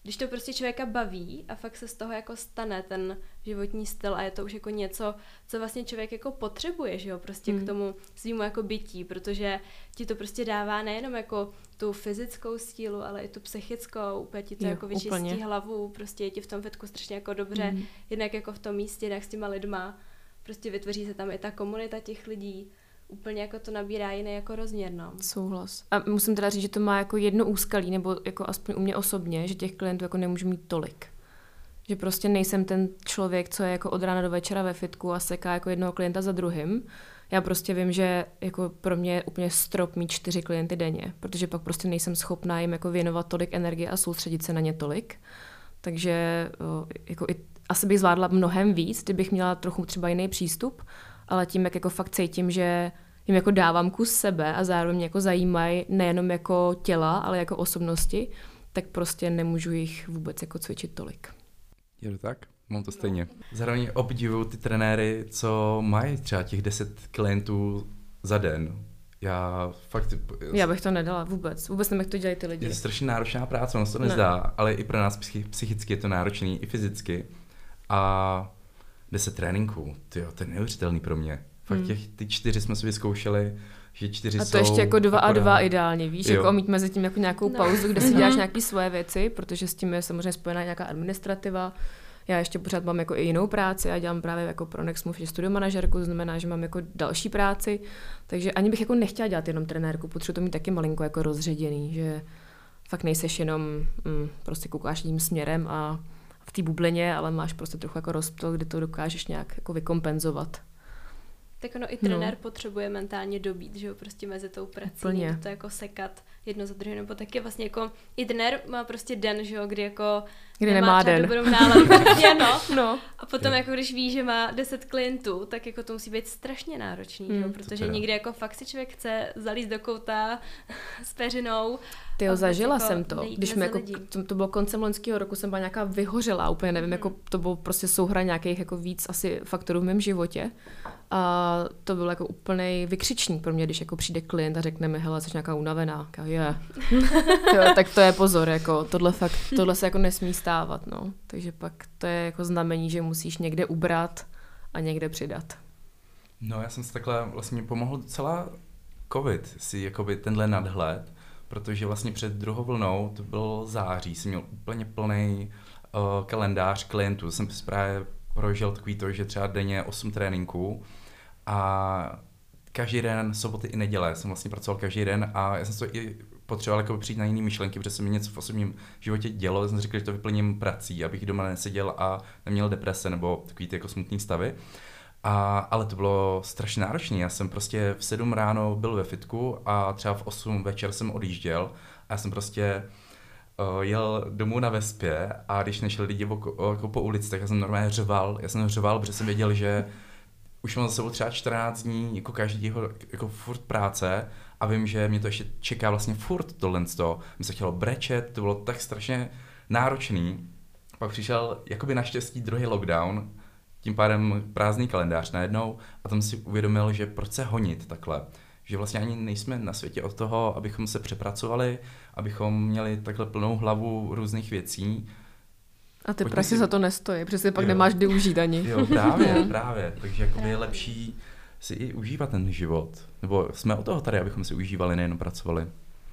když to prostě člověka baví a fakt se z toho jako stane ten životní styl a je to už jako něco, co vlastně člověk jako potřebuje, že jo, prostě hmm. k tomu svýmu jako bytí, protože ti to prostě dává nejenom jako tu fyzickou sílu, ale i tu psychickou, úplně ti to jo, jako vyčistí úplně. hlavu, prostě je ti v tom fitku strašně jako dobře, hmm. jednak jako v tom místě, jednak s těma lidma, prostě vytvoří se tam i ta komunita těch lidí, úplně jako to nabírá jiný jako rozměr, no. Souhlas. A musím teda říct, že to má jako jedno úskalí, nebo jako aspoň u mě osobně, že těch klientů jako nemůžu mít tolik. Že prostě nejsem ten člověk, co je jako od rána do večera ve fitku a seká jako jednoho klienta za druhým. Já prostě vím, že jako pro mě je úplně strop mít čtyři klienty denně, protože pak prostě nejsem schopná jim jako věnovat tolik energie a soustředit se na ně tolik. Takže jako i, asi bych zvládla mnohem víc, kdybych měla trochu třeba jiný přístup, ale tím, jak jako fakt cítím, že jim jako dávám kus sebe a zároveň mě jako zajímají nejenom jako těla, ale jako osobnosti, tak prostě nemůžu jich vůbec jako cvičit tolik. Je to tak? Mám to stejně. Zároveň obdivuju ty trenéry, co mají třeba těch 10 klientů za den. Já fakt... Já bych to nedala vůbec. Vůbec nevím, jak to dělají ty lidi. Je to strašně náročná práce, ono se to nezdá, ne. ale i pro nás psychicky je to náročný, i fyzicky. A 10 tréninků, tyjo, to je neuvěřitelný pro mě. Fakt hmm. těch, ty čtyři jsme si vyzkoušeli, že čtyři A to jsou ještě jako dva a dva ideálně, víš, jo. jako mít mezi tím jako nějakou no. pauzu, kde si děláš mhm. nějaké svoje věci, protože s tím je samozřejmě spojená nějaká administrativa. Já ještě pořád mám jako i jinou práci, já dělám právě jako pro Nexmove, že studio manažerku, to znamená, že mám jako další práci, takže ani bych jako nechtěla dělat jenom trenérku, potřebuji to mít taky malinko jako rozředěný, že fakt nejseš jenom, mm, prostě koukáš tím směrem a té bublině, ale máš prostě trochu jako rozptyl, kdy to dokážeš nějak jako vykompenzovat. Tak ono i trenér no. potřebuje mentálně dobít, že jo, prostě mezi tou prací, Plně. to jako sekat jedno za druhým, nebo taky vlastně jako i trenér má prostě den, že jo, kdy jako kdy nemá, nemá den. dobrou náladu, no. [LAUGHS] no. A potom jako když ví, že má 10 klientů, tak jako to musí být strašně náročný, mm, že jo, hmm. protože někdy jako fakt si člověk chce zalíst do kouta [LAUGHS] s peřinou. Ty jo, zažila jako jsem to, když mi jako, to, to bylo koncem loňského roku, jsem byla nějaká vyhořela, úplně nevím, mm. jako to bylo prostě souhra nějakých jako víc asi faktorů v mém životě. A to byl jako úplný vykřičník pro mě, když jako přijde klient a řekne mi, hele, jsi nějaká unavená. Je. [LAUGHS] Yeah. tak to je pozor, jako tohle, fakt, tohle se jako nesmí stávat, no. Takže pak to je jako znamení, že musíš někde ubrat a někde přidat. No já jsem si takhle vlastně pomohl docela covid, si jakoby tenhle nadhled, protože vlastně před druhou vlnou, to bylo září, jsem měl úplně plný uh, kalendář klientů. Jsem právě prožil takový to, že třeba denně 8 tréninků a každý den, soboty i neděle, jsem vlastně pracoval každý den a já jsem to i potřeboval jako přijít na jiné myšlenky, protože se mi něco v osobním životě dělo, jsem řekl, že to vyplním prací, abych doma neseděl a neměl deprese nebo takový ty jako smutný stavy. A, ale to bylo strašně náročné. Já jsem prostě v 7 ráno byl ve fitku a třeba v 8 večer jsem odjížděl a já jsem prostě uh, jel domů na Vespě a když nešli lidi jako po ulici, tak já jsem normálně řval. Já jsem řval, protože jsem věděl, že už mám za sebou třeba 14 dní jako každýho jako furt práce a vím, že mě to ještě čeká vlastně furt tohle toho. Mi se chtělo brečet, to bylo tak strašně náročný. Pak přišel jakoby naštěstí druhý lockdown, tím pádem prázdný kalendář najednou a tam si uvědomil, že proč se honit takhle. Že vlastně ani nejsme na světě od toho, abychom se přepracovali, abychom měli takhle plnou hlavu různých věcí. A ty prachy si... za to nestojí, protože pak jo. nemáš kdy užít ani. Jo, právě, [LAUGHS] právě. Takže jako je lepší si i užívat ten život. Nebo jsme o toho tady, abychom si užívali, nejen pracovali.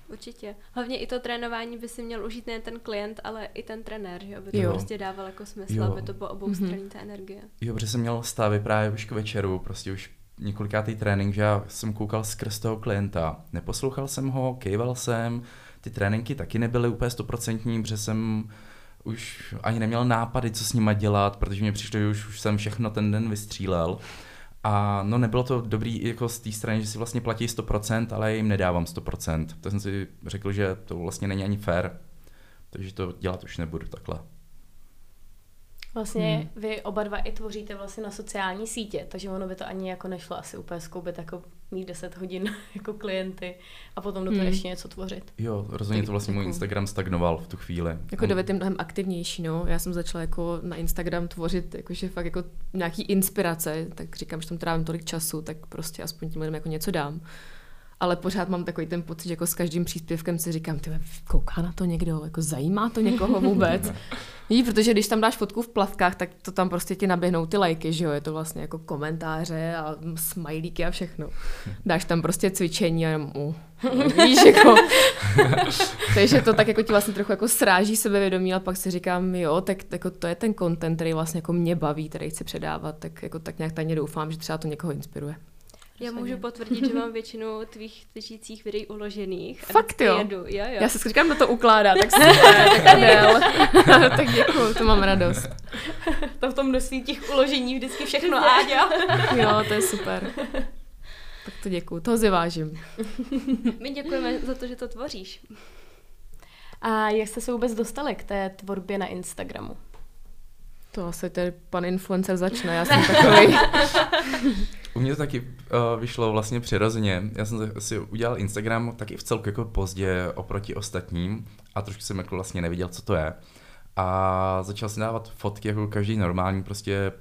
Určitě. Hlavně i to trénování by si měl užít nejen ten klient, ale i ten trenér, že? aby to jo. prostě dával jako smysl, jo. aby to bylo obou mm-hmm. té energie. Jo, protože jsem měl stavy právě už k večeru, prostě už několikátý trénink, že já jsem koukal skrz toho klienta. Neposlouchal jsem ho, kejval jsem, ty tréninky taky nebyly úplně stoprocentní, protože jsem už ani neměl nápady, co s nima dělat, protože mě přišlo, že už, už jsem všechno ten den vystřílel. A no nebylo to dobrý jako z té strany, že si vlastně platí 100%, ale jim nedávám 100%. Tak jsem si řekl, že to vlastně není ani fair, takže to dělat už nebudu takhle. Vlastně hmm. vy oba dva i tvoříte vlastně na sociální sítě, takže ono by to ani jako nešlo asi úplně skoubit jako mít 10 hodin [LAUGHS] jako klienty a potom do toho hmm. ještě něco tvořit. Jo, rozhodně to vlastně můj jako- Instagram stagnoval v tu chvíli. Jako David je mnohem aktivnější, no. Já jsem začala jako na Instagram tvořit jakože fakt jako nějaký inspirace, tak říkám, že tam trávím tolik času, tak prostě aspoň tím lidem jako něco dám ale pořád mám takový ten pocit, že jako s každým příspěvkem si říkám, ty kouká na to někdo, jako zajímá to někoho vůbec. [LAUGHS] Ví, protože když tam dáš fotku v plavkách, tak to tam prostě ti naběhnou ty lajky, že jo, je to vlastně jako komentáře a smajlíky a všechno. Dáš tam prostě cvičení a jenom, uh, víš, [LAUGHS] jako. [LAUGHS] Takže to tak jako ti vlastně trochu jako sráží sebevědomí, ale pak si říkám, jo, tak jako to je ten content, který vlastně jako mě baví, který chci předávat, tak jako tak nějak tajně doufám, že třeba to někoho inspiruje. Já můžu potvrdit, že mám většinu tvých cvičících videí uložených. Fakt jo? Jedu. jo, jo. Já se říkám, na to ukládá, tak [LAUGHS] super, tak Adel. [LAUGHS] tak děkuju, to mám radost. [LAUGHS] to v tom množství těch uložení vždycky všechno Áďa. jo, to je super. Tak to děkuju, toho si vážím. My děkujeme za to, že to tvoříš. A jak jste se vůbec dostali k té tvorbě na Instagramu? To asi tady pan influencer začne, já jsem takový. U mě to taky uh, vyšlo vlastně přirozeně. Já jsem si udělal Instagram taky v celku jako pozdě oproti ostatním a trošku jsem jako vlastně neviděl, co to je. A začal jsem dávat fotky jako každý normální, prostě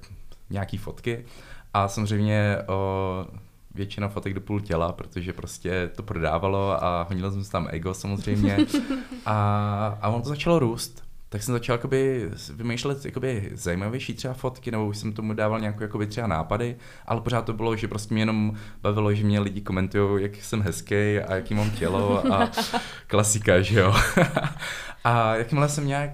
nějaký fotky. A samozřejmě uh, většina fotek do půl těla, protože prostě to prodávalo a honil jsem tam ego samozřejmě. [LAUGHS] A, a ono to začalo růst tak jsem začal jakoby vymýšlet jakoby zajímavější třeba fotky, nebo už jsem tomu dával nějaké jakoby třeba nápady, ale pořád to bylo, že prostě mě jenom bavilo, že mě lidi komentují, jak jsem hezký a jaký mám tělo a [LAUGHS] klasika, že jo. [LAUGHS] a jakmile jsem nějak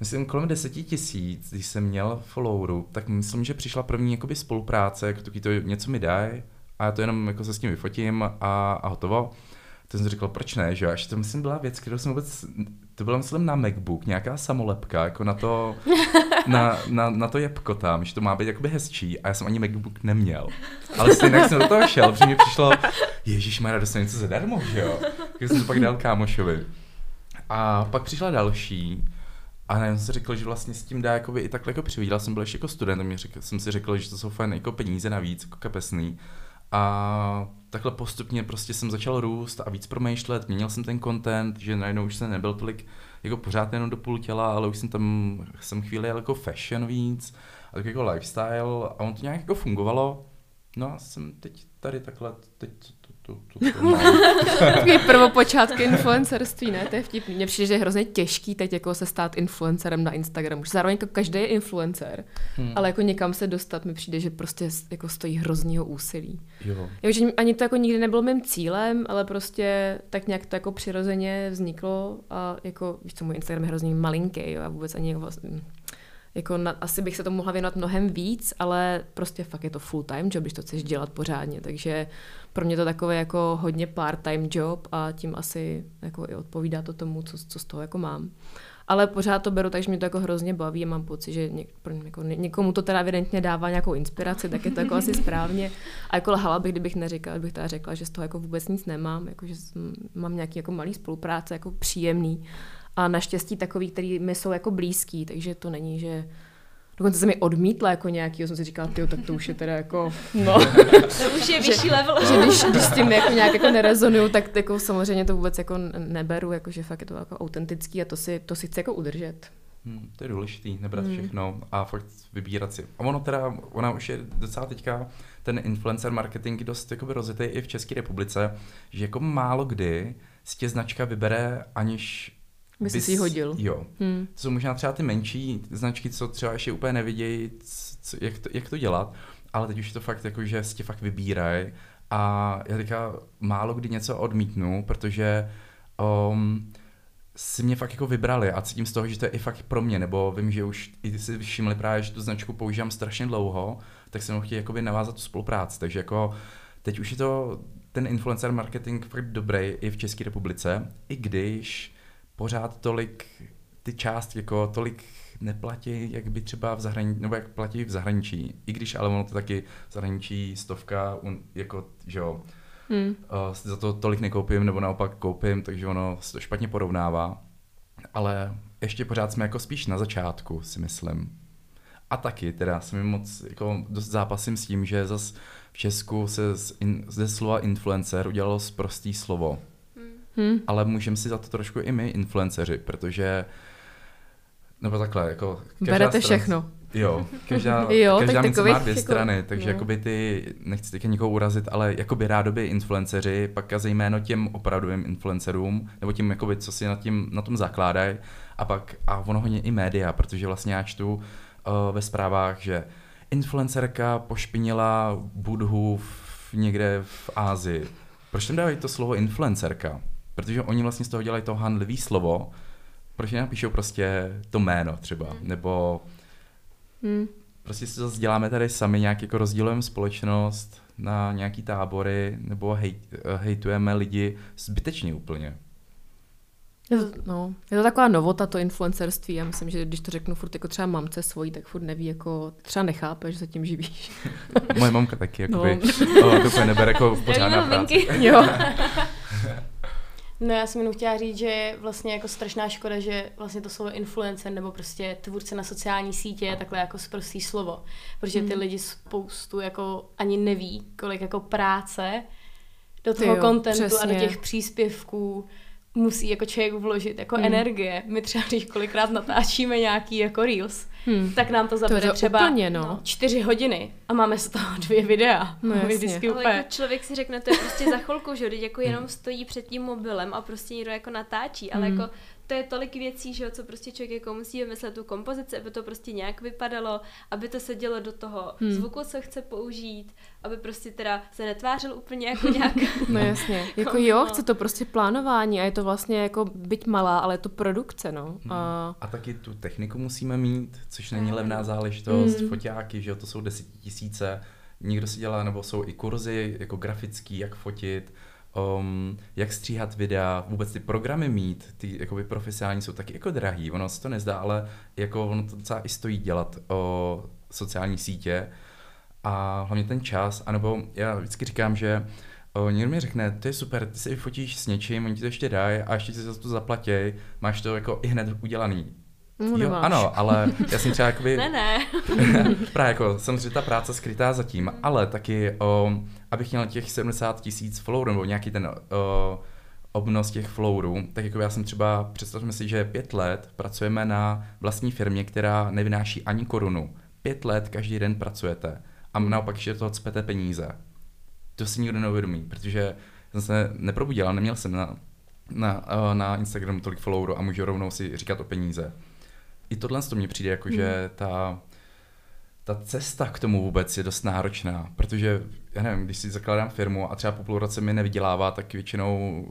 Myslím, kolem deseti tisíc, když jsem měl followeru, tak myslím, že přišla první jakoby spolupráce, jako to něco mi dají a já to jenom jako se s tím vyfotím a, a hotovo. To jsem říkal, proč ne, že jo? Až to myslím byla věc, kterou jsem vůbec to bylo myslím na MacBook, nějaká samolepka, jako na to, [LAUGHS] na, na, na to jebko tam, že to má být jakoby hezčí a já jsem ani MacBook neměl. Ale stejně jsem do toho šel, protože mi přišlo, Ježíš má dostanu něco zadarmo, že jo? Takže jsem to pak dal kámošovi. A pak přišla další a já jsem si řekl, že vlastně s tím dá jakoby i takhle jako přivíděl. Jsem byl ještě jako student, a řekl, jsem si řekl, že to jsou fajn jako peníze navíc, jako kapesný. A takhle postupně prostě jsem začal růst a víc promýšlet, měnil jsem ten content, že najednou už jsem nebyl tolik jako pořád jenom do půl těla, ale už jsem tam, jsem chvíli jako fashion víc, a tak jako lifestyle a on to nějak jako fungovalo. No a jsem teď tady takhle, teď to, to, to [LAUGHS] Takový prvopočátky influencerství, ne? To je vtipný. Mně přijde, že je hrozně těžký teď jako se stát influencerem na Instagramu. Zároveň jako každý je influencer, hmm. ale jako někam se dostat mi přijde, že prostě jako stojí hroznýho úsilí. Jo. Jo, že ani to jako nikdy nebylo mým cílem, ale prostě tak nějak to jako přirozeně vzniklo a jako, víš co, můj Instagram je hrozně malinký, jo, a vůbec ani jako vlastně, jako na, asi bych se tomu mohla věnovat mnohem víc, ale prostě fakt je to full time job, když to chceš dělat pořádně, takže pro mě to takové jako hodně part-time job a tím asi jako i odpovídá to tomu, co, co z toho jako mám. Ale pořád to beru tak, že mě to jako hrozně baví a mám pocit, že něk, jako někomu to teda evidentně dává nějakou inspiraci, tak je to jako asi správně. A jako lhala bych, kdybych neřekla, bych teda řekla, že z toho jako vůbec nic nemám, jako že mám nějaký jako malý spolupráce, jako příjemný a naštěstí takový, který mi jsou jako blízký, takže to není, že Dokonce se mi odmítla jako nějaký, jsem si říkala, ty, tak to už je teda jako, no. to už je vyšší že, level. že když, když s tím jako nějak jako nerezonuju, tak jako samozřejmě to vůbec jako neberu, jako že fakt je to jako autentický a to si, to si chci jako udržet. Hmm, to je důležitý, nebrat hmm. všechno a fakt vybírat si. A ono teda, ona už je docela teďka ten influencer marketing dost jakoby rozjetý i v České republice, že jako málo kdy si tě značka vybere, aniž by si hodil. Jo. Hmm. To jsou možná třeba ty menší značky, co třeba ještě úplně nevidějí, co, jak, to, jak to dělat, ale teď už je to fakt jako, že si tě fakt vybírají a já teďka málo kdy něco odmítnu, protože um, si mě fakt jako vybrali a cítím z toho, že to je i fakt pro mě, nebo vím, že už i ty si všimli právě, že tu značku používám strašně dlouho, tak jsem chtěl jakoby navázat tu spolupráci, takže jako teď už je to ten influencer marketing fakt dobrý i v České republice, i když pořád tolik ty částky jako tolik neplatí, jak by třeba v zahraničí, nebo jak platí v zahraničí. I když ale ono to taky v zahraničí stovka, un, jako, že jo, hmm. uh, za to tolik nekoupím, nebo naopak koupím, takže ono se to špatně porovnává. Ale ještě pořád jsme jako spíš na začátku, si myslím. A taky teda se mi moc jako dost zápasím s tím, že zas v Česku se z in, ze slova influencer udělalo prostý slovo. Hmm. Ale můžeme si za to trošku i my, influenceři, protože nebo takhle, jako... Berete strana, všechno. Jo, každá, [LAUGHS] jo, každá mince má dvě jako, strany, takže no. jakoby ty, nechci teďka nikoho urazit, ale jakoby rádoby influenceři, pak a zejména těm opravdovým influencerům, nebo tím, jakoby, co si na, tím, na tom zakládají, a pak, a ono hodně i média, protože vlastně já čtu uh, ve zprávách, že influencerka pošpinila Budhu v, někde v Ázii. Proč tam dávají to slovo influencerka? Protože oni vlastně z toho dělají to handlivý slovo, proč nenapíšou prostě to jméno třeba, nebo hmm. prostě si to děláme tady sami, nějak jako rozdílujeme společnost na nějaký tábory, nebo hej, hejtujeme lidi zbytečně úplně. Je to, no, je to taková novota, to influencerství. Já myslím, že když to řeknu furt jako třeba mamce svojí, tak furt neví, jako třeba nechápe, že se tím živíš. Moje mamka taky, jakoby, no. oh, to nebere jako pořádná práce. jo. [LAUGHS] No já jsem jenom chtěla říct, že je vlastně jako strašná škoda, že vlastně to slovo influencer nebo prostě tvůrce na sociální sítě je takhle jako zprostý slovo. Protože ty hmm. lidi spoustu jako ani neví, kolik jako práce do toho kontentu a do těch příspěvků musí jako člověk vložit jako hmm. energie. My třeba, když kolikrát natáčíme nějaký jako reels, hmm. tak nám to zabere to třeba úplně, no. čtyři hodiny a máme z toho dvě videa. No, jasně. Ale jako člověk si řekne, to je prostě za chvilku, že jako jenom stojí před tím mobilem a prostě někdo jako natáčí, ale hmm. jako to je tolik věcí, že jo, co prostě člověk jako musí vymyslet tu kompozici, aby to prostě nějak vypadalo, aby to sedělo do toho hmm. zvuku, co chce použít, aby prostě teda se netvářil úplně jako [LAUGHS] nějak. no jasně, [LAUGHS] jako jo, chce to prostě plánování a je to vlastně jako byť malá, ale je to produkce, no. Hmm. A... a taky tu techniku musíme mít, což není levná záležitost, hmm. foťáky, že jo, to jsou desetitisíce, někdo si dělá, nebo jsou i kurzy jako grafický, jak fotit, um, jak stříhat videa, vůbec ty programy mít, ty jakoby profesionální jsou taky jako drahý, ono se to nezdá, ale jako ono to docela i stojí dělat o sociální sítě a hlavně ten čas, anebo já vždycky říkám, že o, někdo mi řekne, to je super, ty se vyfotíš s něčím, oni ti to ještě dají a ještě si za to zaplatí, máš to jako i hned udělaný. No, jo, ano, ale já jsem třeba jakoby... [LAUGHS] ne, ne. [LAUGHS] právě jako, samozřejmě ta práce skrytá zatím, ale taky, o, abych měl těch 70 tisíc followerů, nebo nějaký ten o, obnos těch followerů, tak jako já jsem třeba, představme si, že pět let pracujeme na vlastní firmě, která nevynáší ani korunu. Pět let každý den pracujete a naopak ještě toho cpete peníze. To si nikdo neuvědomí, protože jsem se neprobudil, neměl jsem na, na, na Instagramu tolik followerů a můžu rovnou si říkat o peníze i tohle to mně přijde jako, hmm. že ta, ta cesta k tomu vůbec je dost náročná, protože, já nevím, když si zakládám firmu a třeba po půl roce mi nevydělává, tak většinou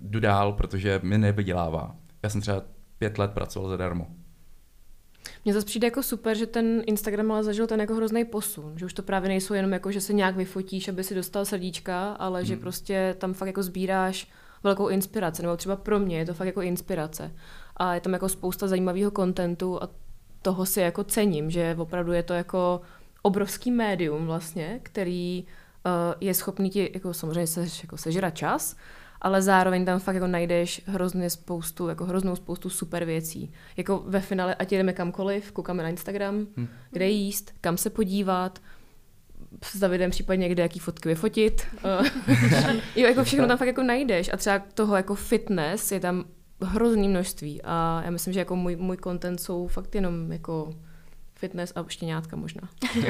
jdu dál, protože mi nevydělává. Já jsem třeba pět let pracoval zadarmo. Mně zase přijde jako super, že ten Instagram ale zažil ten jako hrozný posun, že už to právě nejsou jenom jako, že se nějak vyfotíš, aby si dostal srdíčka, ale hmm. že prostě tam fakt jako sbíráš velkou inspiraci, nebo třeba pro mě je to fakt jako inspirace a je tam jako spousta zajímavého kontentu a toho si jako cením, že opravdu je to jako obrovský médium vlastně, který uh, je schopný ti jako samozřejmě se, jako sežrat čas, ale zároveň tam fakt jako najdeš hrozně spoustu, jako hroznou spoustu super věcí. Jako ve finále, ať jdeme kamkoliv, koukáme na Instagram, hmm. kde jíst, kam se podívat, s Davidem případně kde jaký fotky vyfotit. Eh, [LAUGHS] jo, jako všechno tam fakt jako najdeš a třeba toho jako fitness je tam hrozný množství a já myslím, že jako můj, můj content jsou fakt jenom jako fitness a štěňátka možná. [LAUGHS]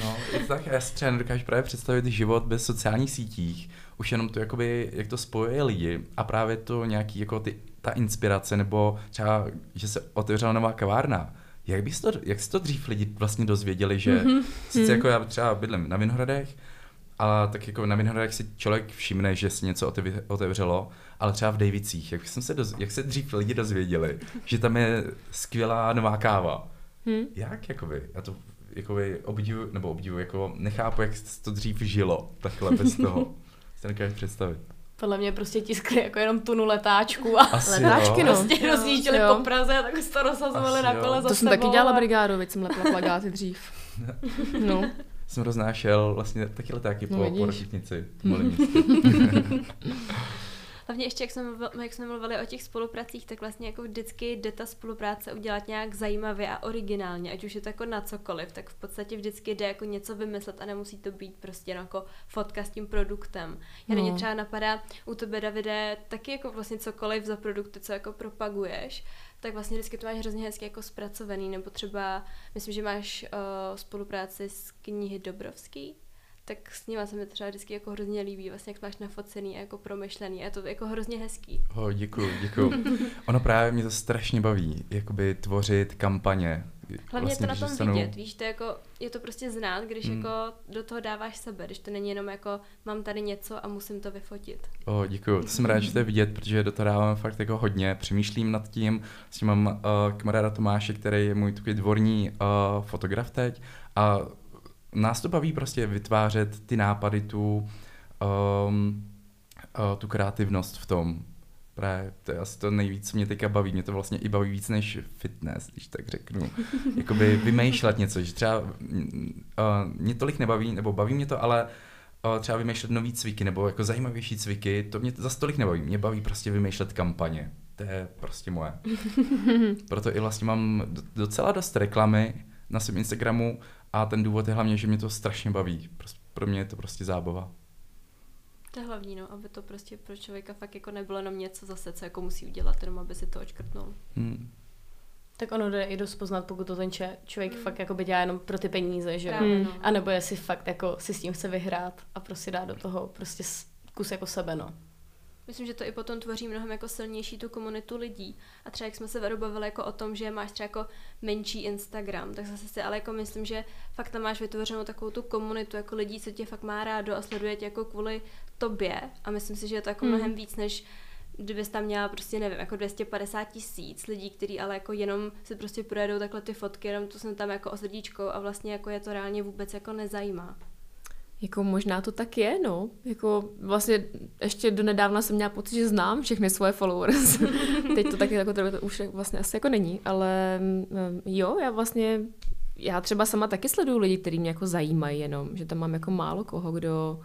no, je to tak, já si třeba nedokážu právě představit život bez sociálních sítích. Už jenom to, jakoby, jak to spojuje lidi a právě to nějaký, jako ty, ta inspirace, nebo třeba, že se otevřela nová kavárna. Jak, bys to, jak si to dřív lidi vlastně dozvěděli, že mm-hmm. sice jako já třeba bydlím na Vinohradech, a tak jako na Vinohradech si člověk všimne, že si něco otevřelo, ale třeba v Davicích, jak, jsem se doz, jak se dřív lidi dozvěděli, že tam je skvělá nová káva. Hmm. Jak, jakoby? Já to jakoby obdivu, nebo obdivu, jako nechápu, jak to dřív žilo, takhle bez toho. [LAUGHS] Se nekážu představit. Podle mě prostě tiskli jako jenom tunu letáčku a Asi Letáčky, jo. no. prostě rozjížděli Jo. po Praze a tak se to rozhazovali Asi na kole za To jsem sebou taky dělala brigádu, veď jsem lepila plagáty dřív. [LAUGHS] No. Jsem roznášel vlastně taky letáky No po, vidíš. po [LAUGHS] městě. Hlavně ještě, jak jsme, mluvili, jak jsme mluvili o těch spolupracích, tak vlastně jako vždycky jde ta spolupráce udělat nějak zajímavě a originálně, ať už je to jako na cokoliv, tak v podstatě vždycky jde jako něco vymyslet a nemusí to být prostě jako fotka s tím produktem. Já No. no. třeba napadá u tebe, Davide, taky jako vlastně cokoliv za produkty, co jako propaguješ, tak vlastně vždycky to máš hrozně hezky jako zpracovaný, nebo třeba, myslím, že máš uh, spolupráci s knihy Dobrovský, tak s nima se mi třeba vždycky jako hrozně líbí, vlastně jak máš nafocený a jako promyšlený a je to jako hrozně hezký. Oh, děkuju, děkuju. [LAUGHS] Ono právě mě to strašně baví, jakoby tvořit kampaně. Hlavně vlastně, je to na tom dostanu- vidět, víš, to je, jako, je to prostě znát, když Hmm. jako do toho dáváš sebe, když to není jenom jako mám tady něco a musím to vyfotit. Oh, děkuju, to jsem rád, že to je vidět, protože do toho dávám fakt jako hodně, přemýšlím nad tím, s tím mám uh, kamaráda Tomáše, který je můj takový dvorní uh, fotograf teď a nás to baví prostě vytvářet ty nápady, tu, um, uh, tu kreativnost v tom. Právě to je asi to nejvíc, co mě teďka baví. Mě to vlastně i baví víc než fitness, když tak řeknu. [LAUGHS] Jakoby vymýšlet něco, že třeba uh, mě tolik nebaví, nebo baví mě to, ale uh, třeba vymýšlet nový cviky, nebo jako zajímavější cviky, to mě za tolik nebaví. Mě baví prostě vymýšlet kampaně. To je prostě moje. [LAUGHS] Proto i vlastně mám docela dost reklamy na svém Instagramu a ten důvod je hlavně, že mě to strašně baví. Pro mě je to prostě zábava. To je hlavní, no, aby to prostě pro člověka fakt jako nebylo jenom něco zase, co jako musí udělat, jenom aby si to očkrtnul. Hmm. Tak ono jde i dost poznat, pokud to ten člověk fakt jako by dělá jenom pro ty peníze, že jo. Právě, Hmm. no. A nebo jestli fakt jako si s tím chce vyhrát a prostě dát do toho prostě kus jako sebe, no. Myslím, že to i potom tvoří mnohem jako silnější tu komunitu lidí. A třeba jak jsme se Veru bavili jako o tom, že máš třeba jako menší Instagram, tak zase si ale jako myslím, že fakt tam máš vytvořenou takovou tu komunitu jako lidí, co tě fakt má rádo a sleduje tě jako kvůli tobě. A myslím si, že je to jako Hmm. mnohem víc, než kdybys tam měla prostě, nevím, jako 250 tisíc lidí, kteří ale jako jenom si prostě projedou takhle ty fotky, jenom tu jsem tam jako o srdíčkou a vlastně jako je to reálně vůbec jako nezajímá. Jako možná to tak je, no. Jako vlastně ještě do nedávna jsem měla pocit, že znám všechny svoje followers. [LAUGHS] Teď to taky jako to už vlastně asi jako není, ale mm, jo, já vlastně, já třeba sama taky sleduju lidi, kteří mě jako zajímají jenom, že tam mám jako málo koho, kdo,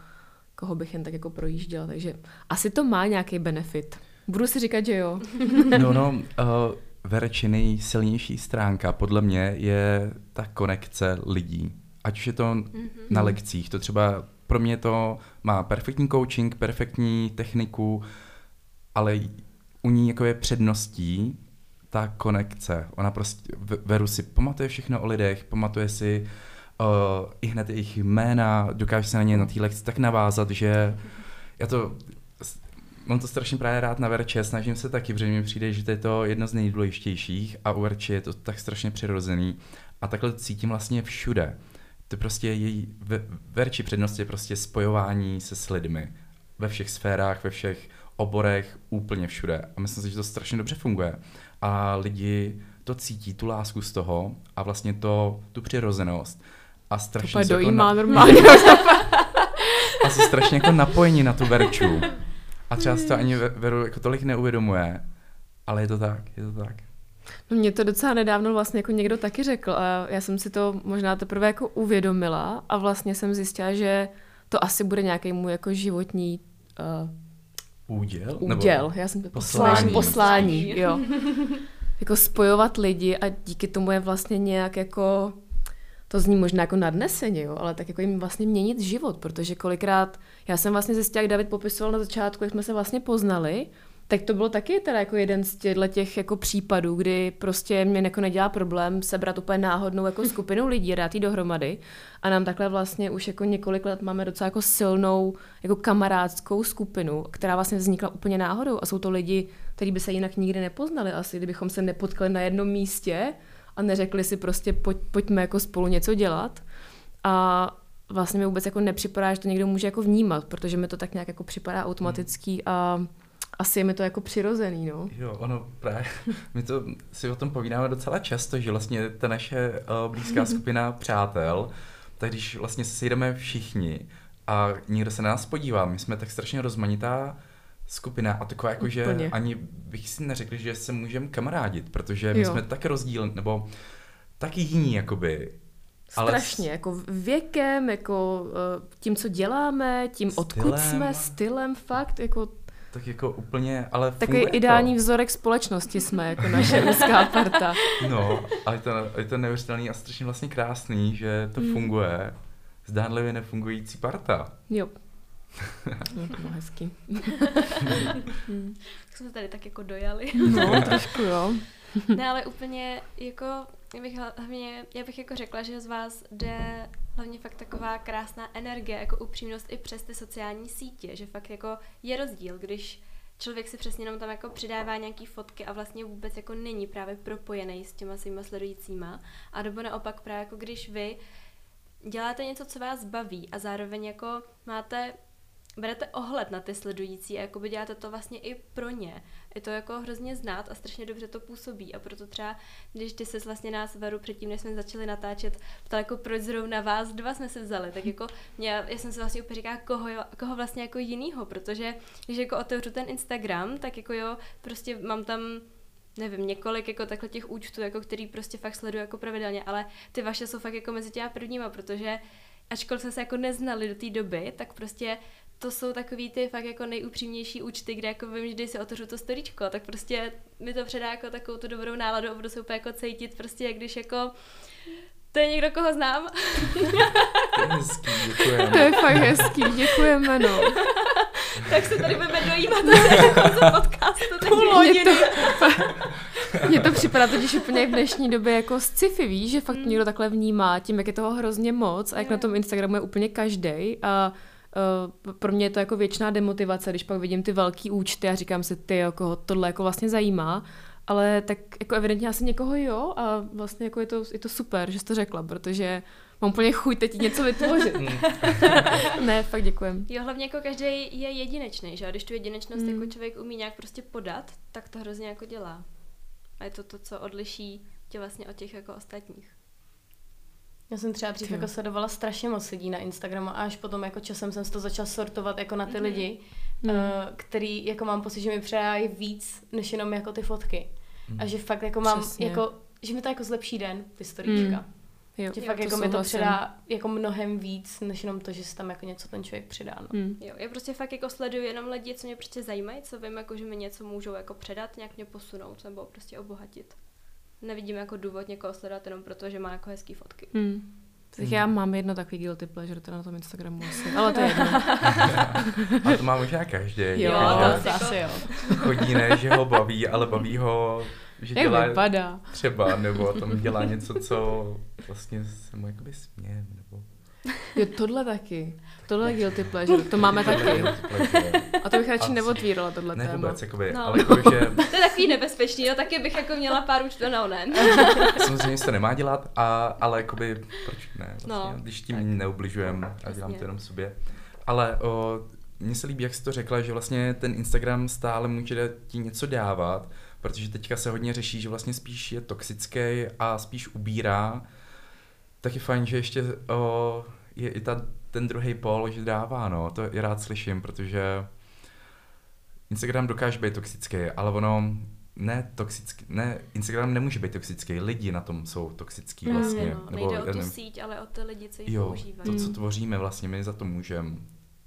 koho bych jen tak jako projížděla, takže asi to má nějaký benefit. Budu si říkat, že jo. [LAUGHS] No, no, uh, Verči nejsilnější stránka podle mě je ta konekce lidí. Ať už je to Mhm. na lekcích, to třeba pro mě to má perfektní coaching, perfektní techniku, ale u ní jako je předností ta konekce. Ona prostě, Ve- Veru si pamatuje všechno o lidech, pamatuje si uh, i hned jejich jména, dokáže se na ně na té lekci tak navázat, že já to Mám to strašně právě rád na Verče, snažím se taky, protože mi přijde, že to je to jedno z nejdůležitějších a u Verče je to tak strašně přirozený a takhle to cítím vlastně všude. To prostě její, ve, Verči přednost je prostě spojování se s lidmi ve všech sférách, ve všech oborech, úplně všude. A myslím si, že to strašně dobře funguje. A lidi to cítí, tu lásku z toho a vlastně to, tu přirozenost. A strašně se jako na- normálně. [LAUGHS] a jsou strašně jako napojení na tu Verču. A třeba si to ani Ve- Veru jako tolik neuvědomuje, ale je to tak, je to tak. No mě to docela nedávno vlastně jako někdo taky řekl a já jsem si to možná teprve jako uvědomila a vlastně jsem zjistila, že to asi bude nějaký můj jako životní uh, Úděl? úděl. Já jsem to Poslání. poslání. poslání, jo. [LAUGHS] jako spojovat lidi a díky tomu je vlastně nějak jako to zní možná jako nadneseně, jo, ale tak jako jim vlastně měnit život, protože kolikrát, já jsem vlastně zjistila, jak David popisoval na začátku, jak jsme se vlastně poznali, tak to bylo taky teda jako jeden z těchto těch jako případů, kdy prostě mě jako nedělá problém sebrat úplně náhodnou jako [LAUGHS] skupinu lidí, dát jí dohromady. A nám takhle vlastně už jako několik let máme docela jako silnou jako kamarádskou skupinu, která vlastně vznikla úplně náhodou. A jsou to lidi, kteří by se jinak nikdy nepoznali. Asi, kdybychom se nepotkali na jednom místě a neřekli si prostě pojď, pojďme jako spolu něco dělat. A vlastně mi vůbec jako nepřipadá, že to někdo může jako vnímat, protože mi to tak nějak jako připadá automatický a asi je mi to jako přirozený, no. Jo, ono právě, my to si o tom povídáme docela často, že vlastně ta naše uh, blízká [LAUGHS] skupina přátel, tak když vlastně se sejdeme všichni a nikdo se na nás podívá, my jsme tak strašně rozmanitá skupina a taková jako, že Úplně. ani bych si neřekl, že se můžeme kamarádit, protože my Jo. jsme tak rozdíl, nebo tak jiní, jakoby. Ale Strašně, jako věkem, jako eh, tím, co děláme, tím, odkud Stylem. jsme, stylem, fakt, jako Tak jako úplně, ale takový funguje ideální to. vzorek společnosti jsme, jako naše ruská [LAUGHS] parta. No, ale je to, je to neuvěřitelný a strašně vlastně krásný, že to Mm. funguje. Zdánlivě nefungující parta. Jo. [LAUGHS] No, to bylo hezký. Tak jsme tady tak jako dojali. No, [LAUGHS] trošku jo. ne, ale úplně jako, já bych hlavně, já bych jako řekla, že z vás jde hlavně fakt taková krásná energie, jako upřímnost i přes ty sociální sítě, že fakt jako je rozdíl, když člověk si přesně jenom tam jako přidává nějaký fotky a vlastně vůbec jako není právě propojený s těma svýma sledujícíma. A nebo naopak právě jako když vy děláte něco, co vás baví a zároveň jako máte berete ohled na ty sledující a jakoby děláte to vlastně i pro ně. Je to jako hrozně znát a strašně dobře to působí. A proto třeba, když ty se vlastně nás Varu předtím, než jsme začali natáčet, ptal jako proč zrovna vás dva jsme se vzali, tak jako mě, já jsem se vlastně úplně říkala, koho, jo, koho vlastně jako jinýho, protože když jako otevřu ten Instagram, tak jako jo, prostě mám tam nevím, několik jako takhle těch účtů, jako který prostě fakt sleduju jako pravidelně, ale ty vaše jsou fakt jako mezi těma prvníma, protože ačkoliv jsme se jako neznali do té doby, tak prostě to jsou takový ty fakt jako nejupřímnější účty, kde jako vím, že když si otevřu to storíčko, tak prostě mi to předá jako takovou tu dobrou náladu a budu se úplně jako cítit prostě, jak když jako to je někdo, koho znám. To je hezký, To děkujeme. je fakt hezký, děkujeme, no. [LAUGHS] tak se tady budeme dojímat do podcastu. tak Mně to, mně to připadá totiž úplně v dnešní době jako sci-fi, víš, že fakt někdo takhle vnímá tím, jak je toho hrozně moc a jak Jo. na tom Instagramu je úplně každý a uh, pro mě je to jako věčná demotivace, když pak vidím ty velký účty a říkám si, ty, koho tohle jako vlastně zajímá, ale tak jako evidentně asi někoho jo a vlastně jako je to, je to super, že jsi to řekla, protože mám úplně chuť teď něco vytvořit. [LAUGHS] ne, fakt děkujem. Jo, hlavně jako každý je jedinečný, že? A když tu jedinečnost Mm. jako člověk umí nějak prostě podat, tak to hrozně jako dělá. A je to to, co odliší tě vlastně od těch jako ostatních. Já jsem třeba dřív jako sledovala strašně moc lidí na Instagramu a až potom jako časem jsem to začala sortovat jako na ty Mhm. lidi, Mm. eh, který jako mám pocit, že mi předávají víc, než jenom jako ty fotky. A že fakt jako mám, Přesně. jako, že mi to jako zlepší den, ty storíčka. Mm. Jo, Že Jo, fakt to jako mi to předá jako mnohem víc, než jenom to, že si tam jako něco ten člověk přidá. No. Mm. Jo, já prostě fakt jako sleduju jenom lidi, co mě prostě zajímají, co vím, jako, že mi něco můžou jako předat, nějak mě posunout nebo prostě obohatit. Nevidím jako důvod někoho sledovat jenom proto, že má jako hezký fotky. Hmm. Tak Hmm. já mám jedno takový guilty pleasure teda na tom Instagramu asi, ale to je jedno. [LAUGHS] A to má možná každý. Jo, že to asi, asi jo. chodí ne, že ho baví, ale baví ho, že Jak dělá vypadá? třeba, nebo tam dělá něco, co vlastně se mu jakoby směje, nebo... Jo, tohle taky. Tohle je guilty pleasure, to máme taky. A to bych radši neotvírala tohle Ne téma. vůbec, jakoby, No. ale jakože [LAUGHS] To je takový nebezpečný, no taky bych jako měla pár účtů, no ne. samozřejmě se to nemá dělat, a, ale jakoby, proč ne, vlastně, No, když tím tak. neubližujeme a dělám to jenom sobě. Ale o, mně se líbí, jak jsi to řekla, že vlastně ten Instagram stále může ti něco dávat, protože teďka se hodně řeší, že vlastně spíš je toxický a spíš ubírá. Tak je fajn, že ještě o, je i ta, ten druhý pol, že dává, no, to i rád slyším, protože Instagram dokáže být toxický, ale ono ne toxický, ne, Instagram nemůže být toxický, lidi na tom jsou toxický Mm, vlastně. no, nebo, nejde o tu nevím, síť, ale o ty lidi, co ji Jo, používají. to, co Mm. tvoříme vlastně, my za to můžeme.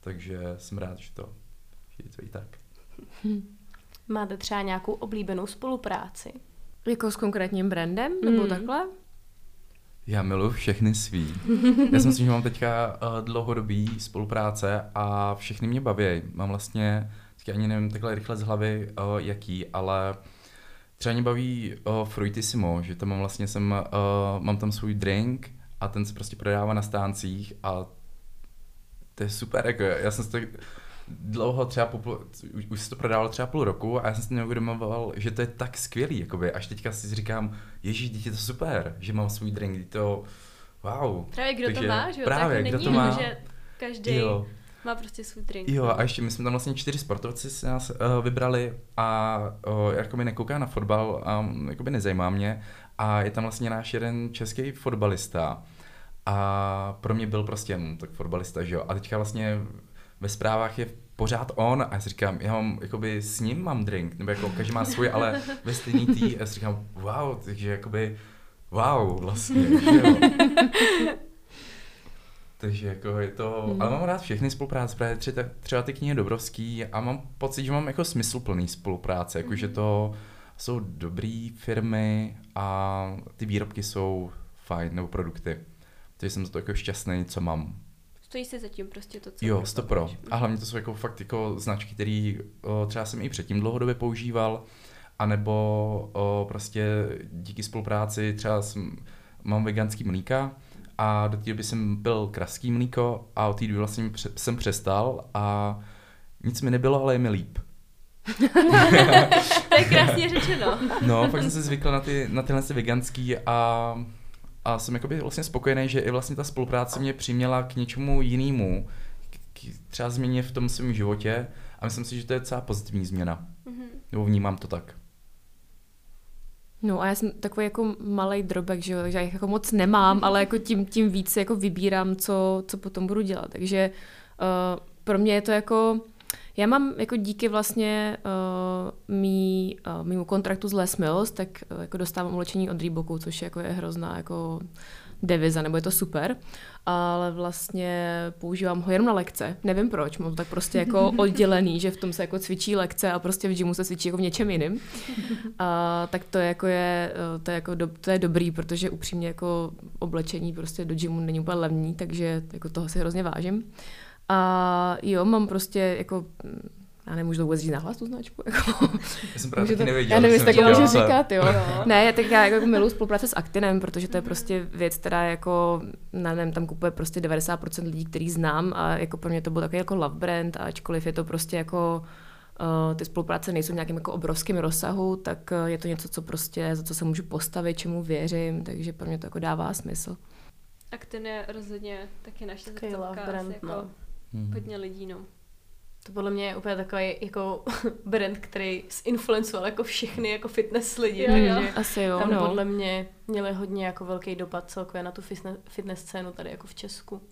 Takže jsem rád, že to, že je to i tak. [LAUGHS] Máte třeba nějakou oblíbenou spolupráci? Jako s konkrétním brandem, nebo Mm. takhle? Já miluji všechny svý. Já si myslím, že mám teďka uh, dlouhodobý spolupráce a všechny mě baví. Mám vlastně, teďka ani nevím takhle rychle z hlavy, uh, jaký, ale třeba mě baví uh, Fruitissimo, že tam mám vlastně jsem, mám tam svůj drink a ten se prostě prodává na stáncích a to je super, jako já jsem si to dlouho třeba, po, půl- už, už se to prodávalo třeba půl roku a já jsem si neuvědomoval, že to je tak skvělý, jakoby, až teďka si říkám, ježíš, je to super, že mám svůj drink, to, wow. Právě kdo to Takže má, že jo? právě, to jako kdo není, to má. že každý Jo, má prostě svůj drink. jo, a ještě my jsme tam vlastně čtyři sportovci si nás uh, vybrali a uh, jako mi nekouká na fotbal a um, jakoby nezajímá mě a je tam vlastně náš jeden český fotbalista a pro mě byl prostě hm, tak fotbalista, že jo, a teďka vlastně ve zprávách je pořád on a já si říkám, já mám, jakoby s ním mám drink, nebo jako každý má svůj, ale ve stejný tý a já si říkám, wow, takže jakoby, wow, vlastně, že jo. Takže jako je to, hmm. ale mám rád všechny spolupráce, právě třeba, třeba ty knihy Dobrovský a mám pocit, že mám jako smysluplný spolupráce, jako že to jsou dobré firmy a ty výrobky jsou fajn, nebo produkty. Takže jsem to jako šťastný, co mám. Stojí si zatím prostě to, co Jo, to pro. A hlavně to jsou jako fakt jako značky, které třeba jsem i předtím dlouhodobě používal, anebo o, prostě díky spolupráci třeba jsem, mám veganský mlíka a do té doby jsem pil kraský mlíko a od té doby vlastně jsem přestal a nic mi nebylo, ale je mi líp. [LAUGHS] to je krásně řečeno. No, fakt jsem se zvykl na, ty, na tyhle veganský a a jsem jakoby vlastně spokojený, že i vlastně ta spolupráce mě přiměla k něčemu jinému, k, třeba změně v tom svém životě a myslím si, že to je celá pozitivní změna. Mm-hmm. Nebo vnímám to tak. No a já jsem takový jako malý drobek, že, jo, já jich jako moc nemám, [LAUGHS] ale jako tím, tím víc jako vybírám, co, co potom budu dělat. Takže uh, pro mě je to jako já mám jako díky vlastně uh, mý, uh, mýmu kontraktu z Les Mills, tak uh, jako dostávám ulečení od Reeboku, což je, jako je hrozná jako deviza, nebo je to super, ale vlastně používám ho jenom na lekce. Nevím proč, mám to tak prostě jako [LAUGHS] oddělený, že v tom se jako cvičí lekce a prostě v gymu se cvičí jako v něčem jiným. A, tak to je jako je, to je jako do, to je dobrý, protože upřímně jako oblečení prostě do gymu není úplně levný, takže jako toho si hrozně vážím. A jo, mám prostě jako já nemůžu to vůbec říct nahlas tu značku. [LAUGHS] Jako. Já jsem právě taky nevěděl. Já nevím, jestli tak můžu říkat, jo. jo. [LAUGHS] Ne, tak já jako miluji spolupráce s Actinem, protože to je prostě věc, která jako, nevím, tam kupuje prostě 90% lidí, který znám a jako pro mě to byl takový jako love brand, a ačkoliv je to prostě jako Uh, ty spolupráce nejsou nějakým jako obrovským rozsahu, tak uh, je to něco, co prostě, za co se můžu postavit, čemu věřím, takže pro mě to jako dává smysl. Actin je rozhodně taky naše zrcadlka, brand, jako no Hmm. Hodně lidí, no. To podle mě je úplně takový jako [LAUGHS] brand, který zinfluencoval jako všechny jako fitness lidi, jo, takže jo. Asi jo, tam no. podle mě měli hodně jako velký dopad celkově na tu fitness scénu tady jako v Česku.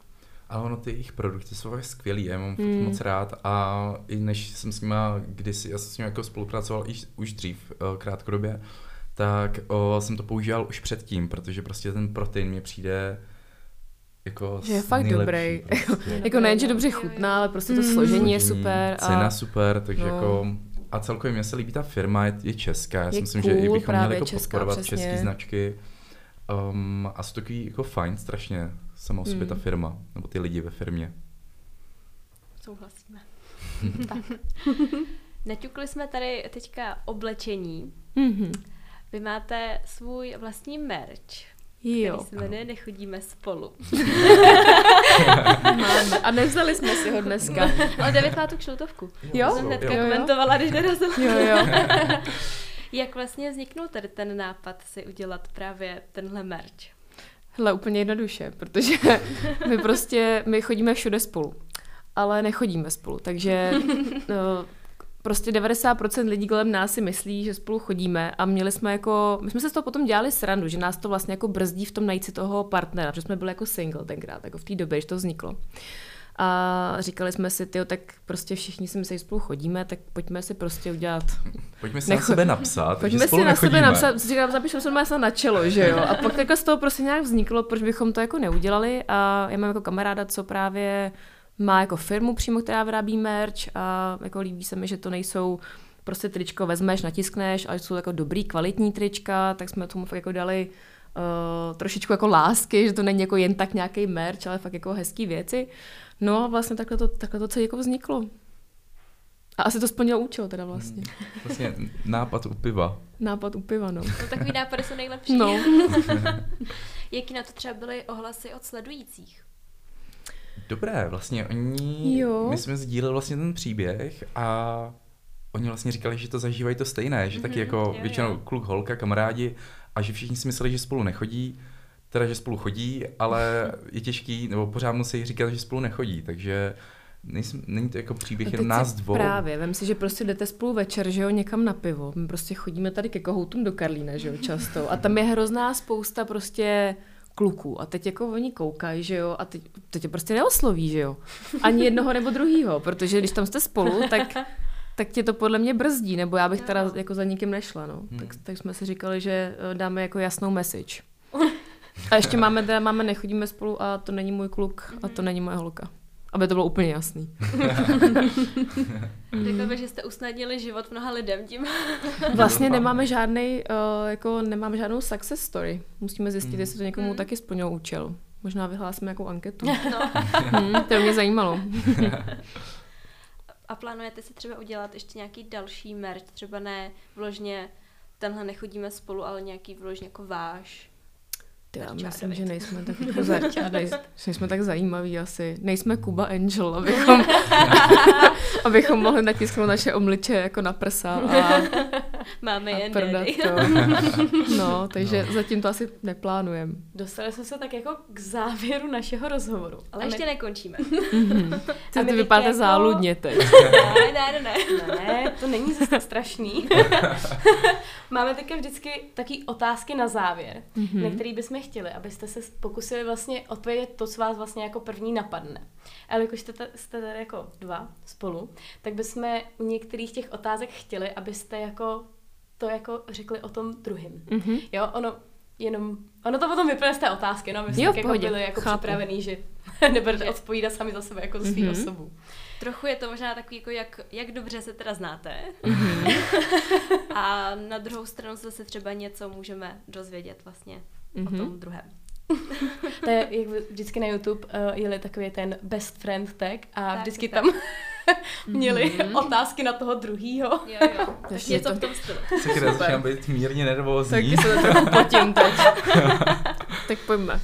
Ale ono, ty jejich produkty jsou fakt skvělý, já mám hmm. moc rád a i než jsem s nima kdysi, já jsem s nimi jako spolupracoval i, už dřív, eh, krátkodobě, tak o, jsem to používal už předtím, protože prostě ten protein mě přijde jako že je fakt dobrý. Prostě. [LAUGHS] jako nejen, že dobře chutná, ale prostě to mm. složení je super. A... Cena super, takže no. jako a celkově mě se líbí ta firma, je, je česká, já si myslím, cool, že i bychom měli jako česká, podporovat české značky. Um, a jsou takový jako fajn strašně sama o sobě mm. ta firma, nebo ty lidi ve firmě. Souhlasíme. [LAUGHS] tak. Naťukli jsme tady teďka oblečení. Mm-hmm. Vy máte svůj vlastní merch. Jo. Který se jmenuje Nechodíme spolu. [LAUGHS] Máme. A nevzali jsme si ho dneska. [LAUGHS] Ale David má tu kšiltovku. Jo? Jsem hnedka jo, komentovala, když [LAUGHS] dorazila. Jo, jo. Jak vlastně vzniknul tady ten nápad si udělat právě tenhle merch? Hele, úplně jednoduše, protože my prostě, my chodíme všude spolu, ale nechodíme spolu, takže no, prostě 90% lidí kolem nás si myslí, že spolu chodíme a měli jsme jako, my jsme se z toho potom dělali srandu, že nás to vlastně jako brzdí v tom najít si toho partnera, protože jsme byli jako single tenkrát, jako v té době, když to vzniklo. A říkali jsme si, tyjo, tak prostě všichni si myslí, že spolu chodíme, tak pojďme si prostě udělat... Pojďme si Necho... na sebe napsat, Pojďme si na nechodíme. sebe napsat, říkám, zapišme se na čelo, že jo. A pak takhle z toho prostě nějak vzniklo, proč bychom to jako neudělali a já mám jako kamaráda, co právě má jako firmu přímo, která vyrábí merch a jako líbí se mi, že to nejsou prostě tričko vezmeš, natiskneš, ale jsou jako dobrý, kvalitní trička, tak jsme tomu fakt jako dali uh, trošičku jako lásky, že to není jako jen tak nějaký merch, ale fakt jako hezký věci. No a vlastně takhle to, takhle to celé jako vzniklo. A asi to splnilo účel teda vlastně. Hmm, vlastně nápad u piva. Nápad u piva, no. no takový nápady jsou nejlepší. No. [LAUGHS] [LAUGHS] Jaký na to třeba byly ohlasy od sledujících? Dobré, vlastně oni, jo. my jsme sdíleli vlastně ten příběh a oni vlastně říkali, že to zažívají to stejné, že mm-hmm, taky mhm, jako jo, většinou jo. kluk, holka, kamarádi a že všichni si mysleli, že spolu nechodí, teda, že spolu chodí, ale [LAUGHS] je těžký, nebo pořád musí říkat, že spolu nechodí, takže nejsem, není to jako příběh no jen nás dvou. Právě, vem si, že prostě jdete spolu večer, že jo, někam na pivo. My prostě chodíme tady ke kohoutům do Karlína, že jo, často. A tam je hrozná spousta prostě kluků a teď jako oni koukají, že jo, a teď, teď tě prostě neosloví, že jo. Ani jednoho nebo druhýho, protože když tam jste spolu, tak tak tě to podle mě brzdí, nebo já bych teda jako za nikým nešla, no. Hmm. Tak, tak jsme si říkali, že eh, dáme jako jasnou message. A ještě máme, teda máme, nechodíme spolu a to není můj kluk a to není moje holka. Aby to bylo úplně jasný. [LAUGHS] Řekla bych, že jste usnadnili život mnoha lidem tím. [LAUGHS] Vlastně nemáme žádný, uh, jako nemáme žádnou success story. Musíme zjistit, Mm. jestli to někomu Mm. taky splnilo účel. Možná vyhlásíme nějakou anketu. No. [LAUGHS] hmm, to mě zajímalo. A plánujete si třeba udělat ještě nějaký další merch, třeba ne vložně tenhle nechodíme spolu, ale nějaký vložně jako váš. Ty, já myslím, že nejsme tak, [LAUGHS] jako za, nejsme tak zajímaví asi. Nejsme Kuba Angel, abychom, [LAUGHS] abychom mohli natisknout naše omliče jako na prsa a, [LAUGHS] Máme a jen prodat to. [LAUGHS] No, takže no. zatím to asi neplánujeme. Dostali jsme se tak jako k závěru našeho rozhovoru. Ale ještě nekončíme. Mhm. [LAUGHS] Ty, A my ty vypadáte jako- záludně teď. [LAUGHS] Ne, ne, ne, ne. Ne, to není zase tak strašný. Máme teďka vždycky taky otázky na závěr, Mhm. na který bychom chtěli, abyste se pokusili vlastně odpovědět to, co vás vlastně jako první napadne. Ale jakož jste, jste tady jako dva spolu, tak bychom u některých těch otázek chtěli, abyste jako to jako řekli o tom druhým. Mhm. Jo, ono jenom, ono to potom vyplne z té otázky, no, my jsme Jo, jako pohodě, byli jako chápu. připravený, že [LAUGHS] nebudete odpovídat sami za sebe jako za svou Mhm. osobu. Trochu je to možná takový, jako jak, jak dobře se teda znáte. Mhm. [LAUGHS] A na druhou stranu zase třeba něco můžeme dozvědět vlastně o Mhm. tom druhém. To je jak vždycky na YouTube uh, jeli takový ten best friend tag a Tak, vždycky tak, tam [LAUGHS] měli Mhm. otázky na toho druhýho. Jo, jo. [LAUGHS] Tak něco to- v tom [LAUGHS] stylu. Sakra, začínám být mírně nervózní. Tak se to trochu potím teď. tak pojďme.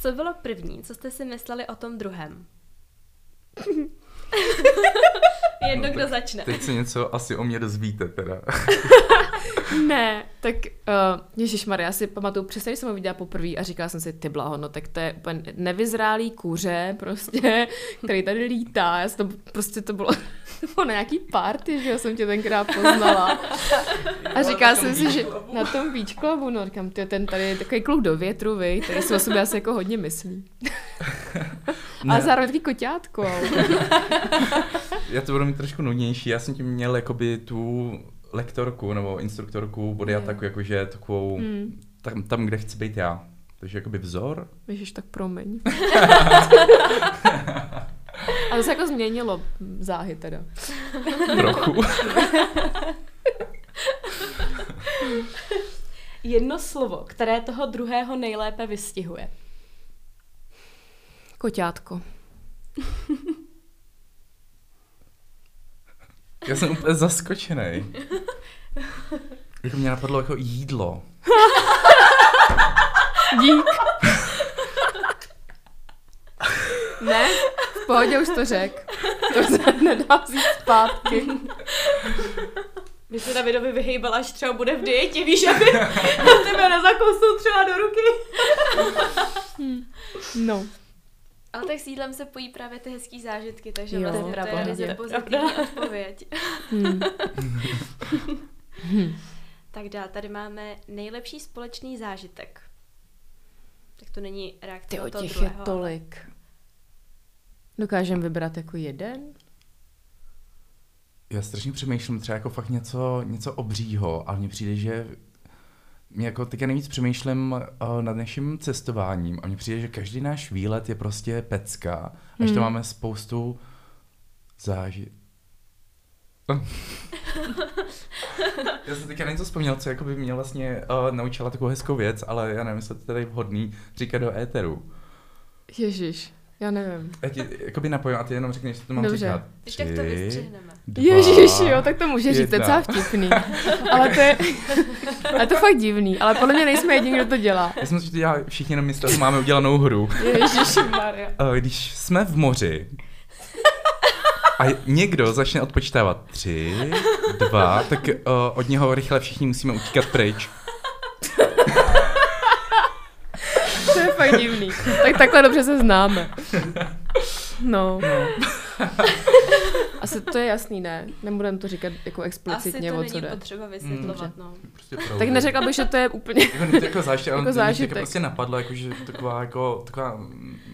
Co bylo první? Co jste si mysleli o tom druhém? Jedno, No, kdo tak začne. Teď se něco asi o mě dozvíte teda. [LAUGHS] Ne, tak uh, Ježíš Maria, já si pamatuju, přesně když jsem ho viděla poprvé a říkala jsem si, ty blaho, no tak to je úplně nevyzrálý kůře, prostě, [LAUGHS] který tady lítá. Já jsem to, prostě to bylo, [LAUGHS] to bylo na nějaký party, že jo, jsem tě tenkrát poznala. A říkala jsem si, že na tom beach clubu, no říkám, ty ten tady je takový kluk do větru, vy, který si o sobě asi jako hodně myslí. Ale zároveň takový koťátko. Já to budu mít trošku nudnější. Já jsem tím měl jakoby tu lektorku nebo instruktorku body ataku, jakože takovou Hmm. tam, tam, kde chci být já. Takže jakoby vzor. Ježiš, tak promiň. [LAUGHS] A to se jako změnilo záhy teda. Trochu. Jedno slovo, které toho druhého nejlépe vystihuje. Koťátko. [LAUGHS] Já jsem úplně zaskočený. [LAUGHS] Jako mě napadlo jako jídlo. Dík. [LAUGHS] ne, v pohodě už to řek. To se nedá vzít zpátky. By se Davidovi vyhejbala, až třeba bude v dietě, víš, aby na tebe nezakousnul třeba do ruky. No. Ale tak s jídlem se pojí právě ty hezký zážitky, takže Jo, vlastně to pravda. je ryze pozitivní odpověď. Hmm. Tak dál, tady máme nejlepší společný zážitek. Tak to není reakce Ty toho těch je druhého. tolik. Dokážeme vybrat jako jeden? Já strašně přemýšlím třeba jako fakt něco, něco obřího, ale mně přijde, že mě jako teďka nejvíc přemýšlím uh, nad naším cestováním a mně přijde, že každý náš výlet je prostě pecka. A Hmm. že to máme spoustu zážit. [LAUGHS] Já jsem teďka něco vzpomněl, co jako by mě vlastně uh, naučila takovou hezkou věc, ale já nevím, jestli to tady vhodný říkat do éteru. Ježíš, já nevím. Já ti jakoby napojím a ty jenom řekneš, že to mám Dobře. říkat. Když tak to Tři, vystřihneme. Ježíš, jo, tak to může říct, to je docela vtipný. Ale to je, [LAUGHS] ale to je fakt divný, ale podle mě nejsme jediní, kdo to dělá. Já jsem si, že to dělá všichni jenom mysleli, že máme udělanou hru. Ježíš [LAUGHS] Maria. Eh, Když jsme v moři a někdo začne odpočítávat tři, dva, tak uh, od něho rychle všichni musíme utíkat pryč. [LAUGHS] To fakt divný. Tak takhle dobře se známe. No. Asi to je jasný, ne? Nebudem to říkat jako Asi explicitně, to o co není jde. potřeba vysvětlovat, no. Prostě Tak neřekla bych, že to je úplně... Jako, to jako zážitek, Jako jako zážitek. zážitek. prostě napadlo, jako, že taková, jako, taková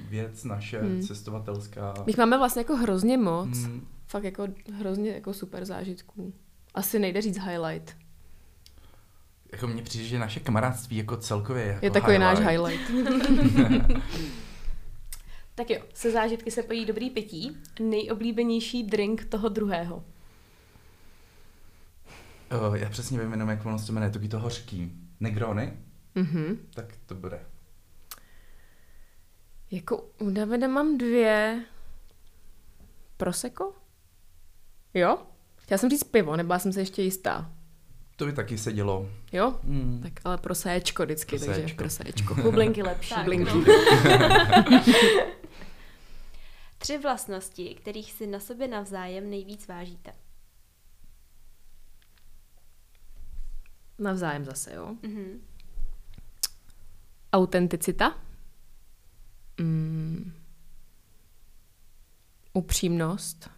věc naše, hmm. cestovatelská. My máme vlastně jako hrozně moc. Hmm. Fakt jako hrozně jako super zážitků. Asi nejde říct highlight. Jako mně přijde, že naše kamarádství jako celkově je, jako Je takový náš highlight. highlight. [LAUGHS] Tak jo, se zážitky se pojí dobrý pití. Nejoblíbenější drink toho druhého. Uh, já přesně vím jenom, jak ono se to jmenuje, taky to hořký. Negrony? Mhm. Tak to bude. Jako u Davida mám dvě. Prosecco? Jo? Chtěla jsem říct pivo, nebyla jsem se ještě jistá. To by taky sedělo. Jo? Hmm. Tak ale proséčko vždycky, takže Proséčko. proséčko. [LAUGHS] Bublinky lepší. Tak, Blinky. no. [LAUGHS] Tři vlastnosti, kterých si na sobě navzájem nejvíc vážíte. Navzájem zase, jo? Mhm. Autenticita. Mm. Upřímnost.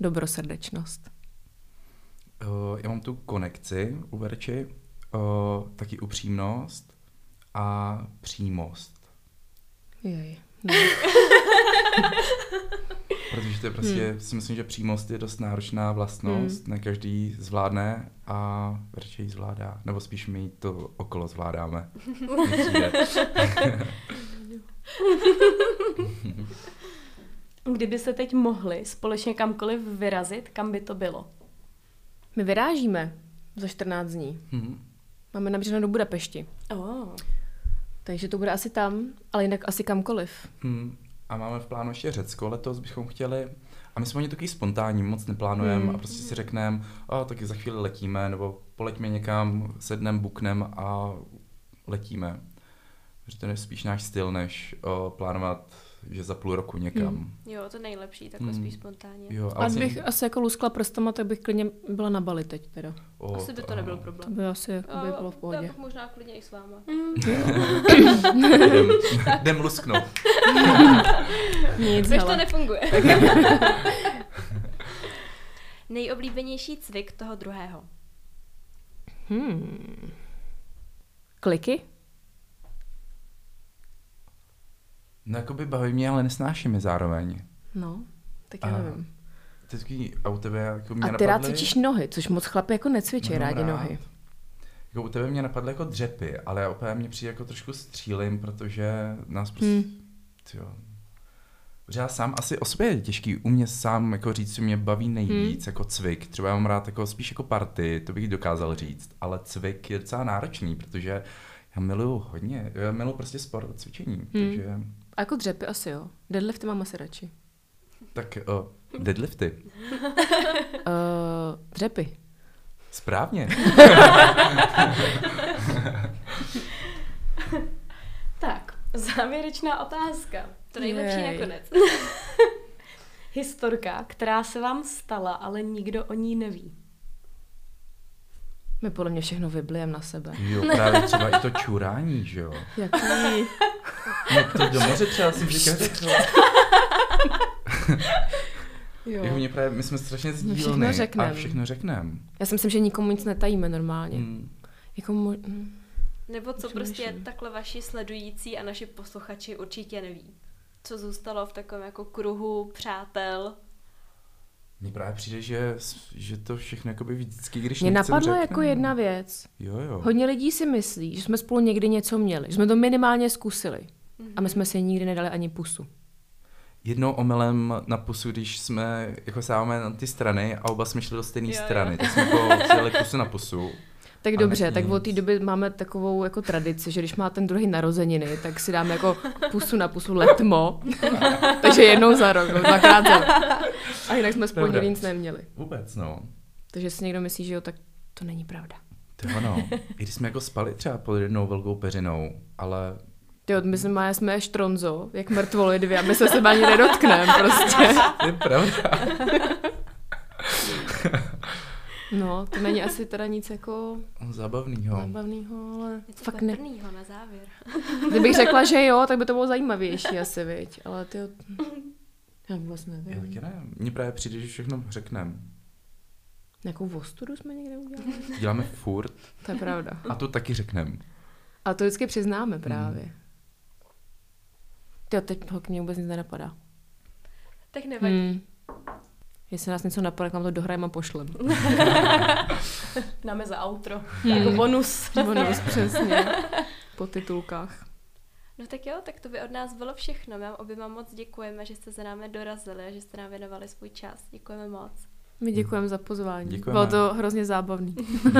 Dobrosrdečnost. Uh, já mám tu konekci u Verči, uh, taky upřímnost a přímost. Jej. No. [LAUGHS] Protože to je prostě, hmm. si myslím, že přímost je dost náročná vlastnost, hmm. ne každý zvládne a Verče ji zvládá, nebo spíš my to okolo zvládáme. [LAUGHS] Kdyby se teď mohli společně kamkoliv vyrazit, kam by to bylo? My vyrážíme za 14 dní. Mhm. Máme nabřeno do Budapešti. Oh. Takže to bude asi tam, ale jinak asi kamkoliv. Hmm. A máme v plánu ještě Řecko, letos bychom chtěli. A my jsme oni takový spontánní, moc neplánujeme Hmm. a prostě si řekneme, a taky za chvíli letíme, nebo poleďme někam, sednem, buknem a letíme. Že to je spíš náš styl, než o, plánovat, že za půl roku někam. Hmm. Jo, to nejlepší, takhle Hmm. spíš spontánně. Jo, A vlastně- bych asi jako luskla prstama, tak bych klidně byla na Bali teď teda. o, Asi by to nebyl ano. To problém. by asi jako by bylo v Já pohodě. bych možná klidně i s váma. [LAUGHS] Jdem, jdem lusknout. [LAUGHS] Nic, to nefunguje. [LAUGHS] Nejoblíbenější cvik toho druhého. Hmm. Kliky? No jakoby baví mě, ale nesnáší mi zároveň. No, tak já A nevím. Takový, a u tebe jako mě A ty rád napadly- cvičíš nohy, což moc chlapi jako necvičí Mám rádi rád. nohy. Jako u tebe mě napadly jako dřepy, ale já opět mě přijde jako trošku střílim, protože nás prostě, Hmm. hmm. jo. Protože já sám asi o sobě je těžký u mě sám jako říct, co mě baví nejvíc, Hmm. jako cvik. Třeba já mám rád jako spíš jako party, to bych dokázal říct, ale cvik je docela náročný, protože já miluju hodně, já miluju prostě sport a cvičení, Hmm. takže A jako dřepy asi jo. Deadlifty mám asi radši. tak uh, deadlifty. Uh, [LAUGHS] dřepy. Správně. [LAUGHS] Tak, závěrečná otázka. To nejlepší Jej. nakonec. [LAUGHS] Historka, která se vám stala, ale nikdo o ní neví. My podle mě všechno vyblijem na sebe. Jo, právě třeba i to čurání, že jo. Jaký? No to do moře třeba si říká řekl. [LAUGHS] Jo. Jako mě právě, my jsme strašně všechno sdílní a všechno řekneme. Já si myslím, že nikomu nic netajíme normálně. Hmm. Jako mo- hm. Nebo co prostě takhle vaši sledující a naši posluchači určitě neví. Co zůstalo v takovém jako kruhu přátel. Mně právě přijde, že, že to všechno jakoby vždycky, když Mě napadla řekneme. jako jedna věc. Jo, jo. Hodně lidí si myslí, že jsme spolu někdy něco měli, že jsme to minimálně zkusili. Mhm. A my jsme si nikdy nedali ani pusu. Jednou omylem na pusu, když jsme jako sáváme na ty strany a oba jsme šli do stejné jo. strany, tak jsme jako přijeli pusu na pusu. Tak A dobře, tak nic. od té doby máme takovou jako tradici, že když má ten druhý narozeniny, tak si dáme jako pusu na pusu letmo. [LAUGHS] Takže jednou za rok, no, dvakrát za rok. A jinak jsme spolu nic neměli. Vůbec, no. Takže si někdo myslí, že jo, tak to není pravda. To ono. I když jsme jako spali třeba pod jednou velkou peřinou, ale Ty my jsme, máme- jsme štronzo, jak mrtvoli dvě a my se sebe ani nedotkneme prostě. to je pravda. No, to není asi teda nic jako Zábavnýho. zábavného, ale Něco fakt ne. na závěr. Kdybych řekla, že jo, tak by to bylo zajímavější asi, viď? Ale ty Já Já nevím. taky ne. Mně právě přijde, že všechno řekneme. Nějakou vostudu jsme někde udělali? Děláme furt To je pravda. a to taky řekneme. A to vždycky přiznáme právě. Hmm. Jo, teď ho k mě vůbec nic nenapadá. Tak nevadí. Hmm. Jestli nás něco napadne, vám to dohrajeme a pošlem. [LAUGHS] Dáme za outro. Hmm. Jako bonus. Bonus, [LAUGHS] přesně. Po titulkách. No tak jo, tak to by od nás bylo všechno. My vám oběma moc děkujeme, že jste za námi dorazili a že jste nám věnovali svůj čas. Děkujeme moc. My děkujeme za pozvání. Děkujeme. Bylo to hrozně zábavný.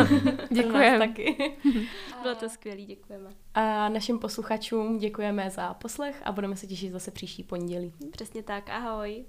[LAUGHS] Děkujeme. taky. [LAUGHS] Bylo to skvělé, děkujeme. A našim posluchačům děkujeme za poslech a budeme se těšit zase příští pondělí. Přesně tak, ahoj.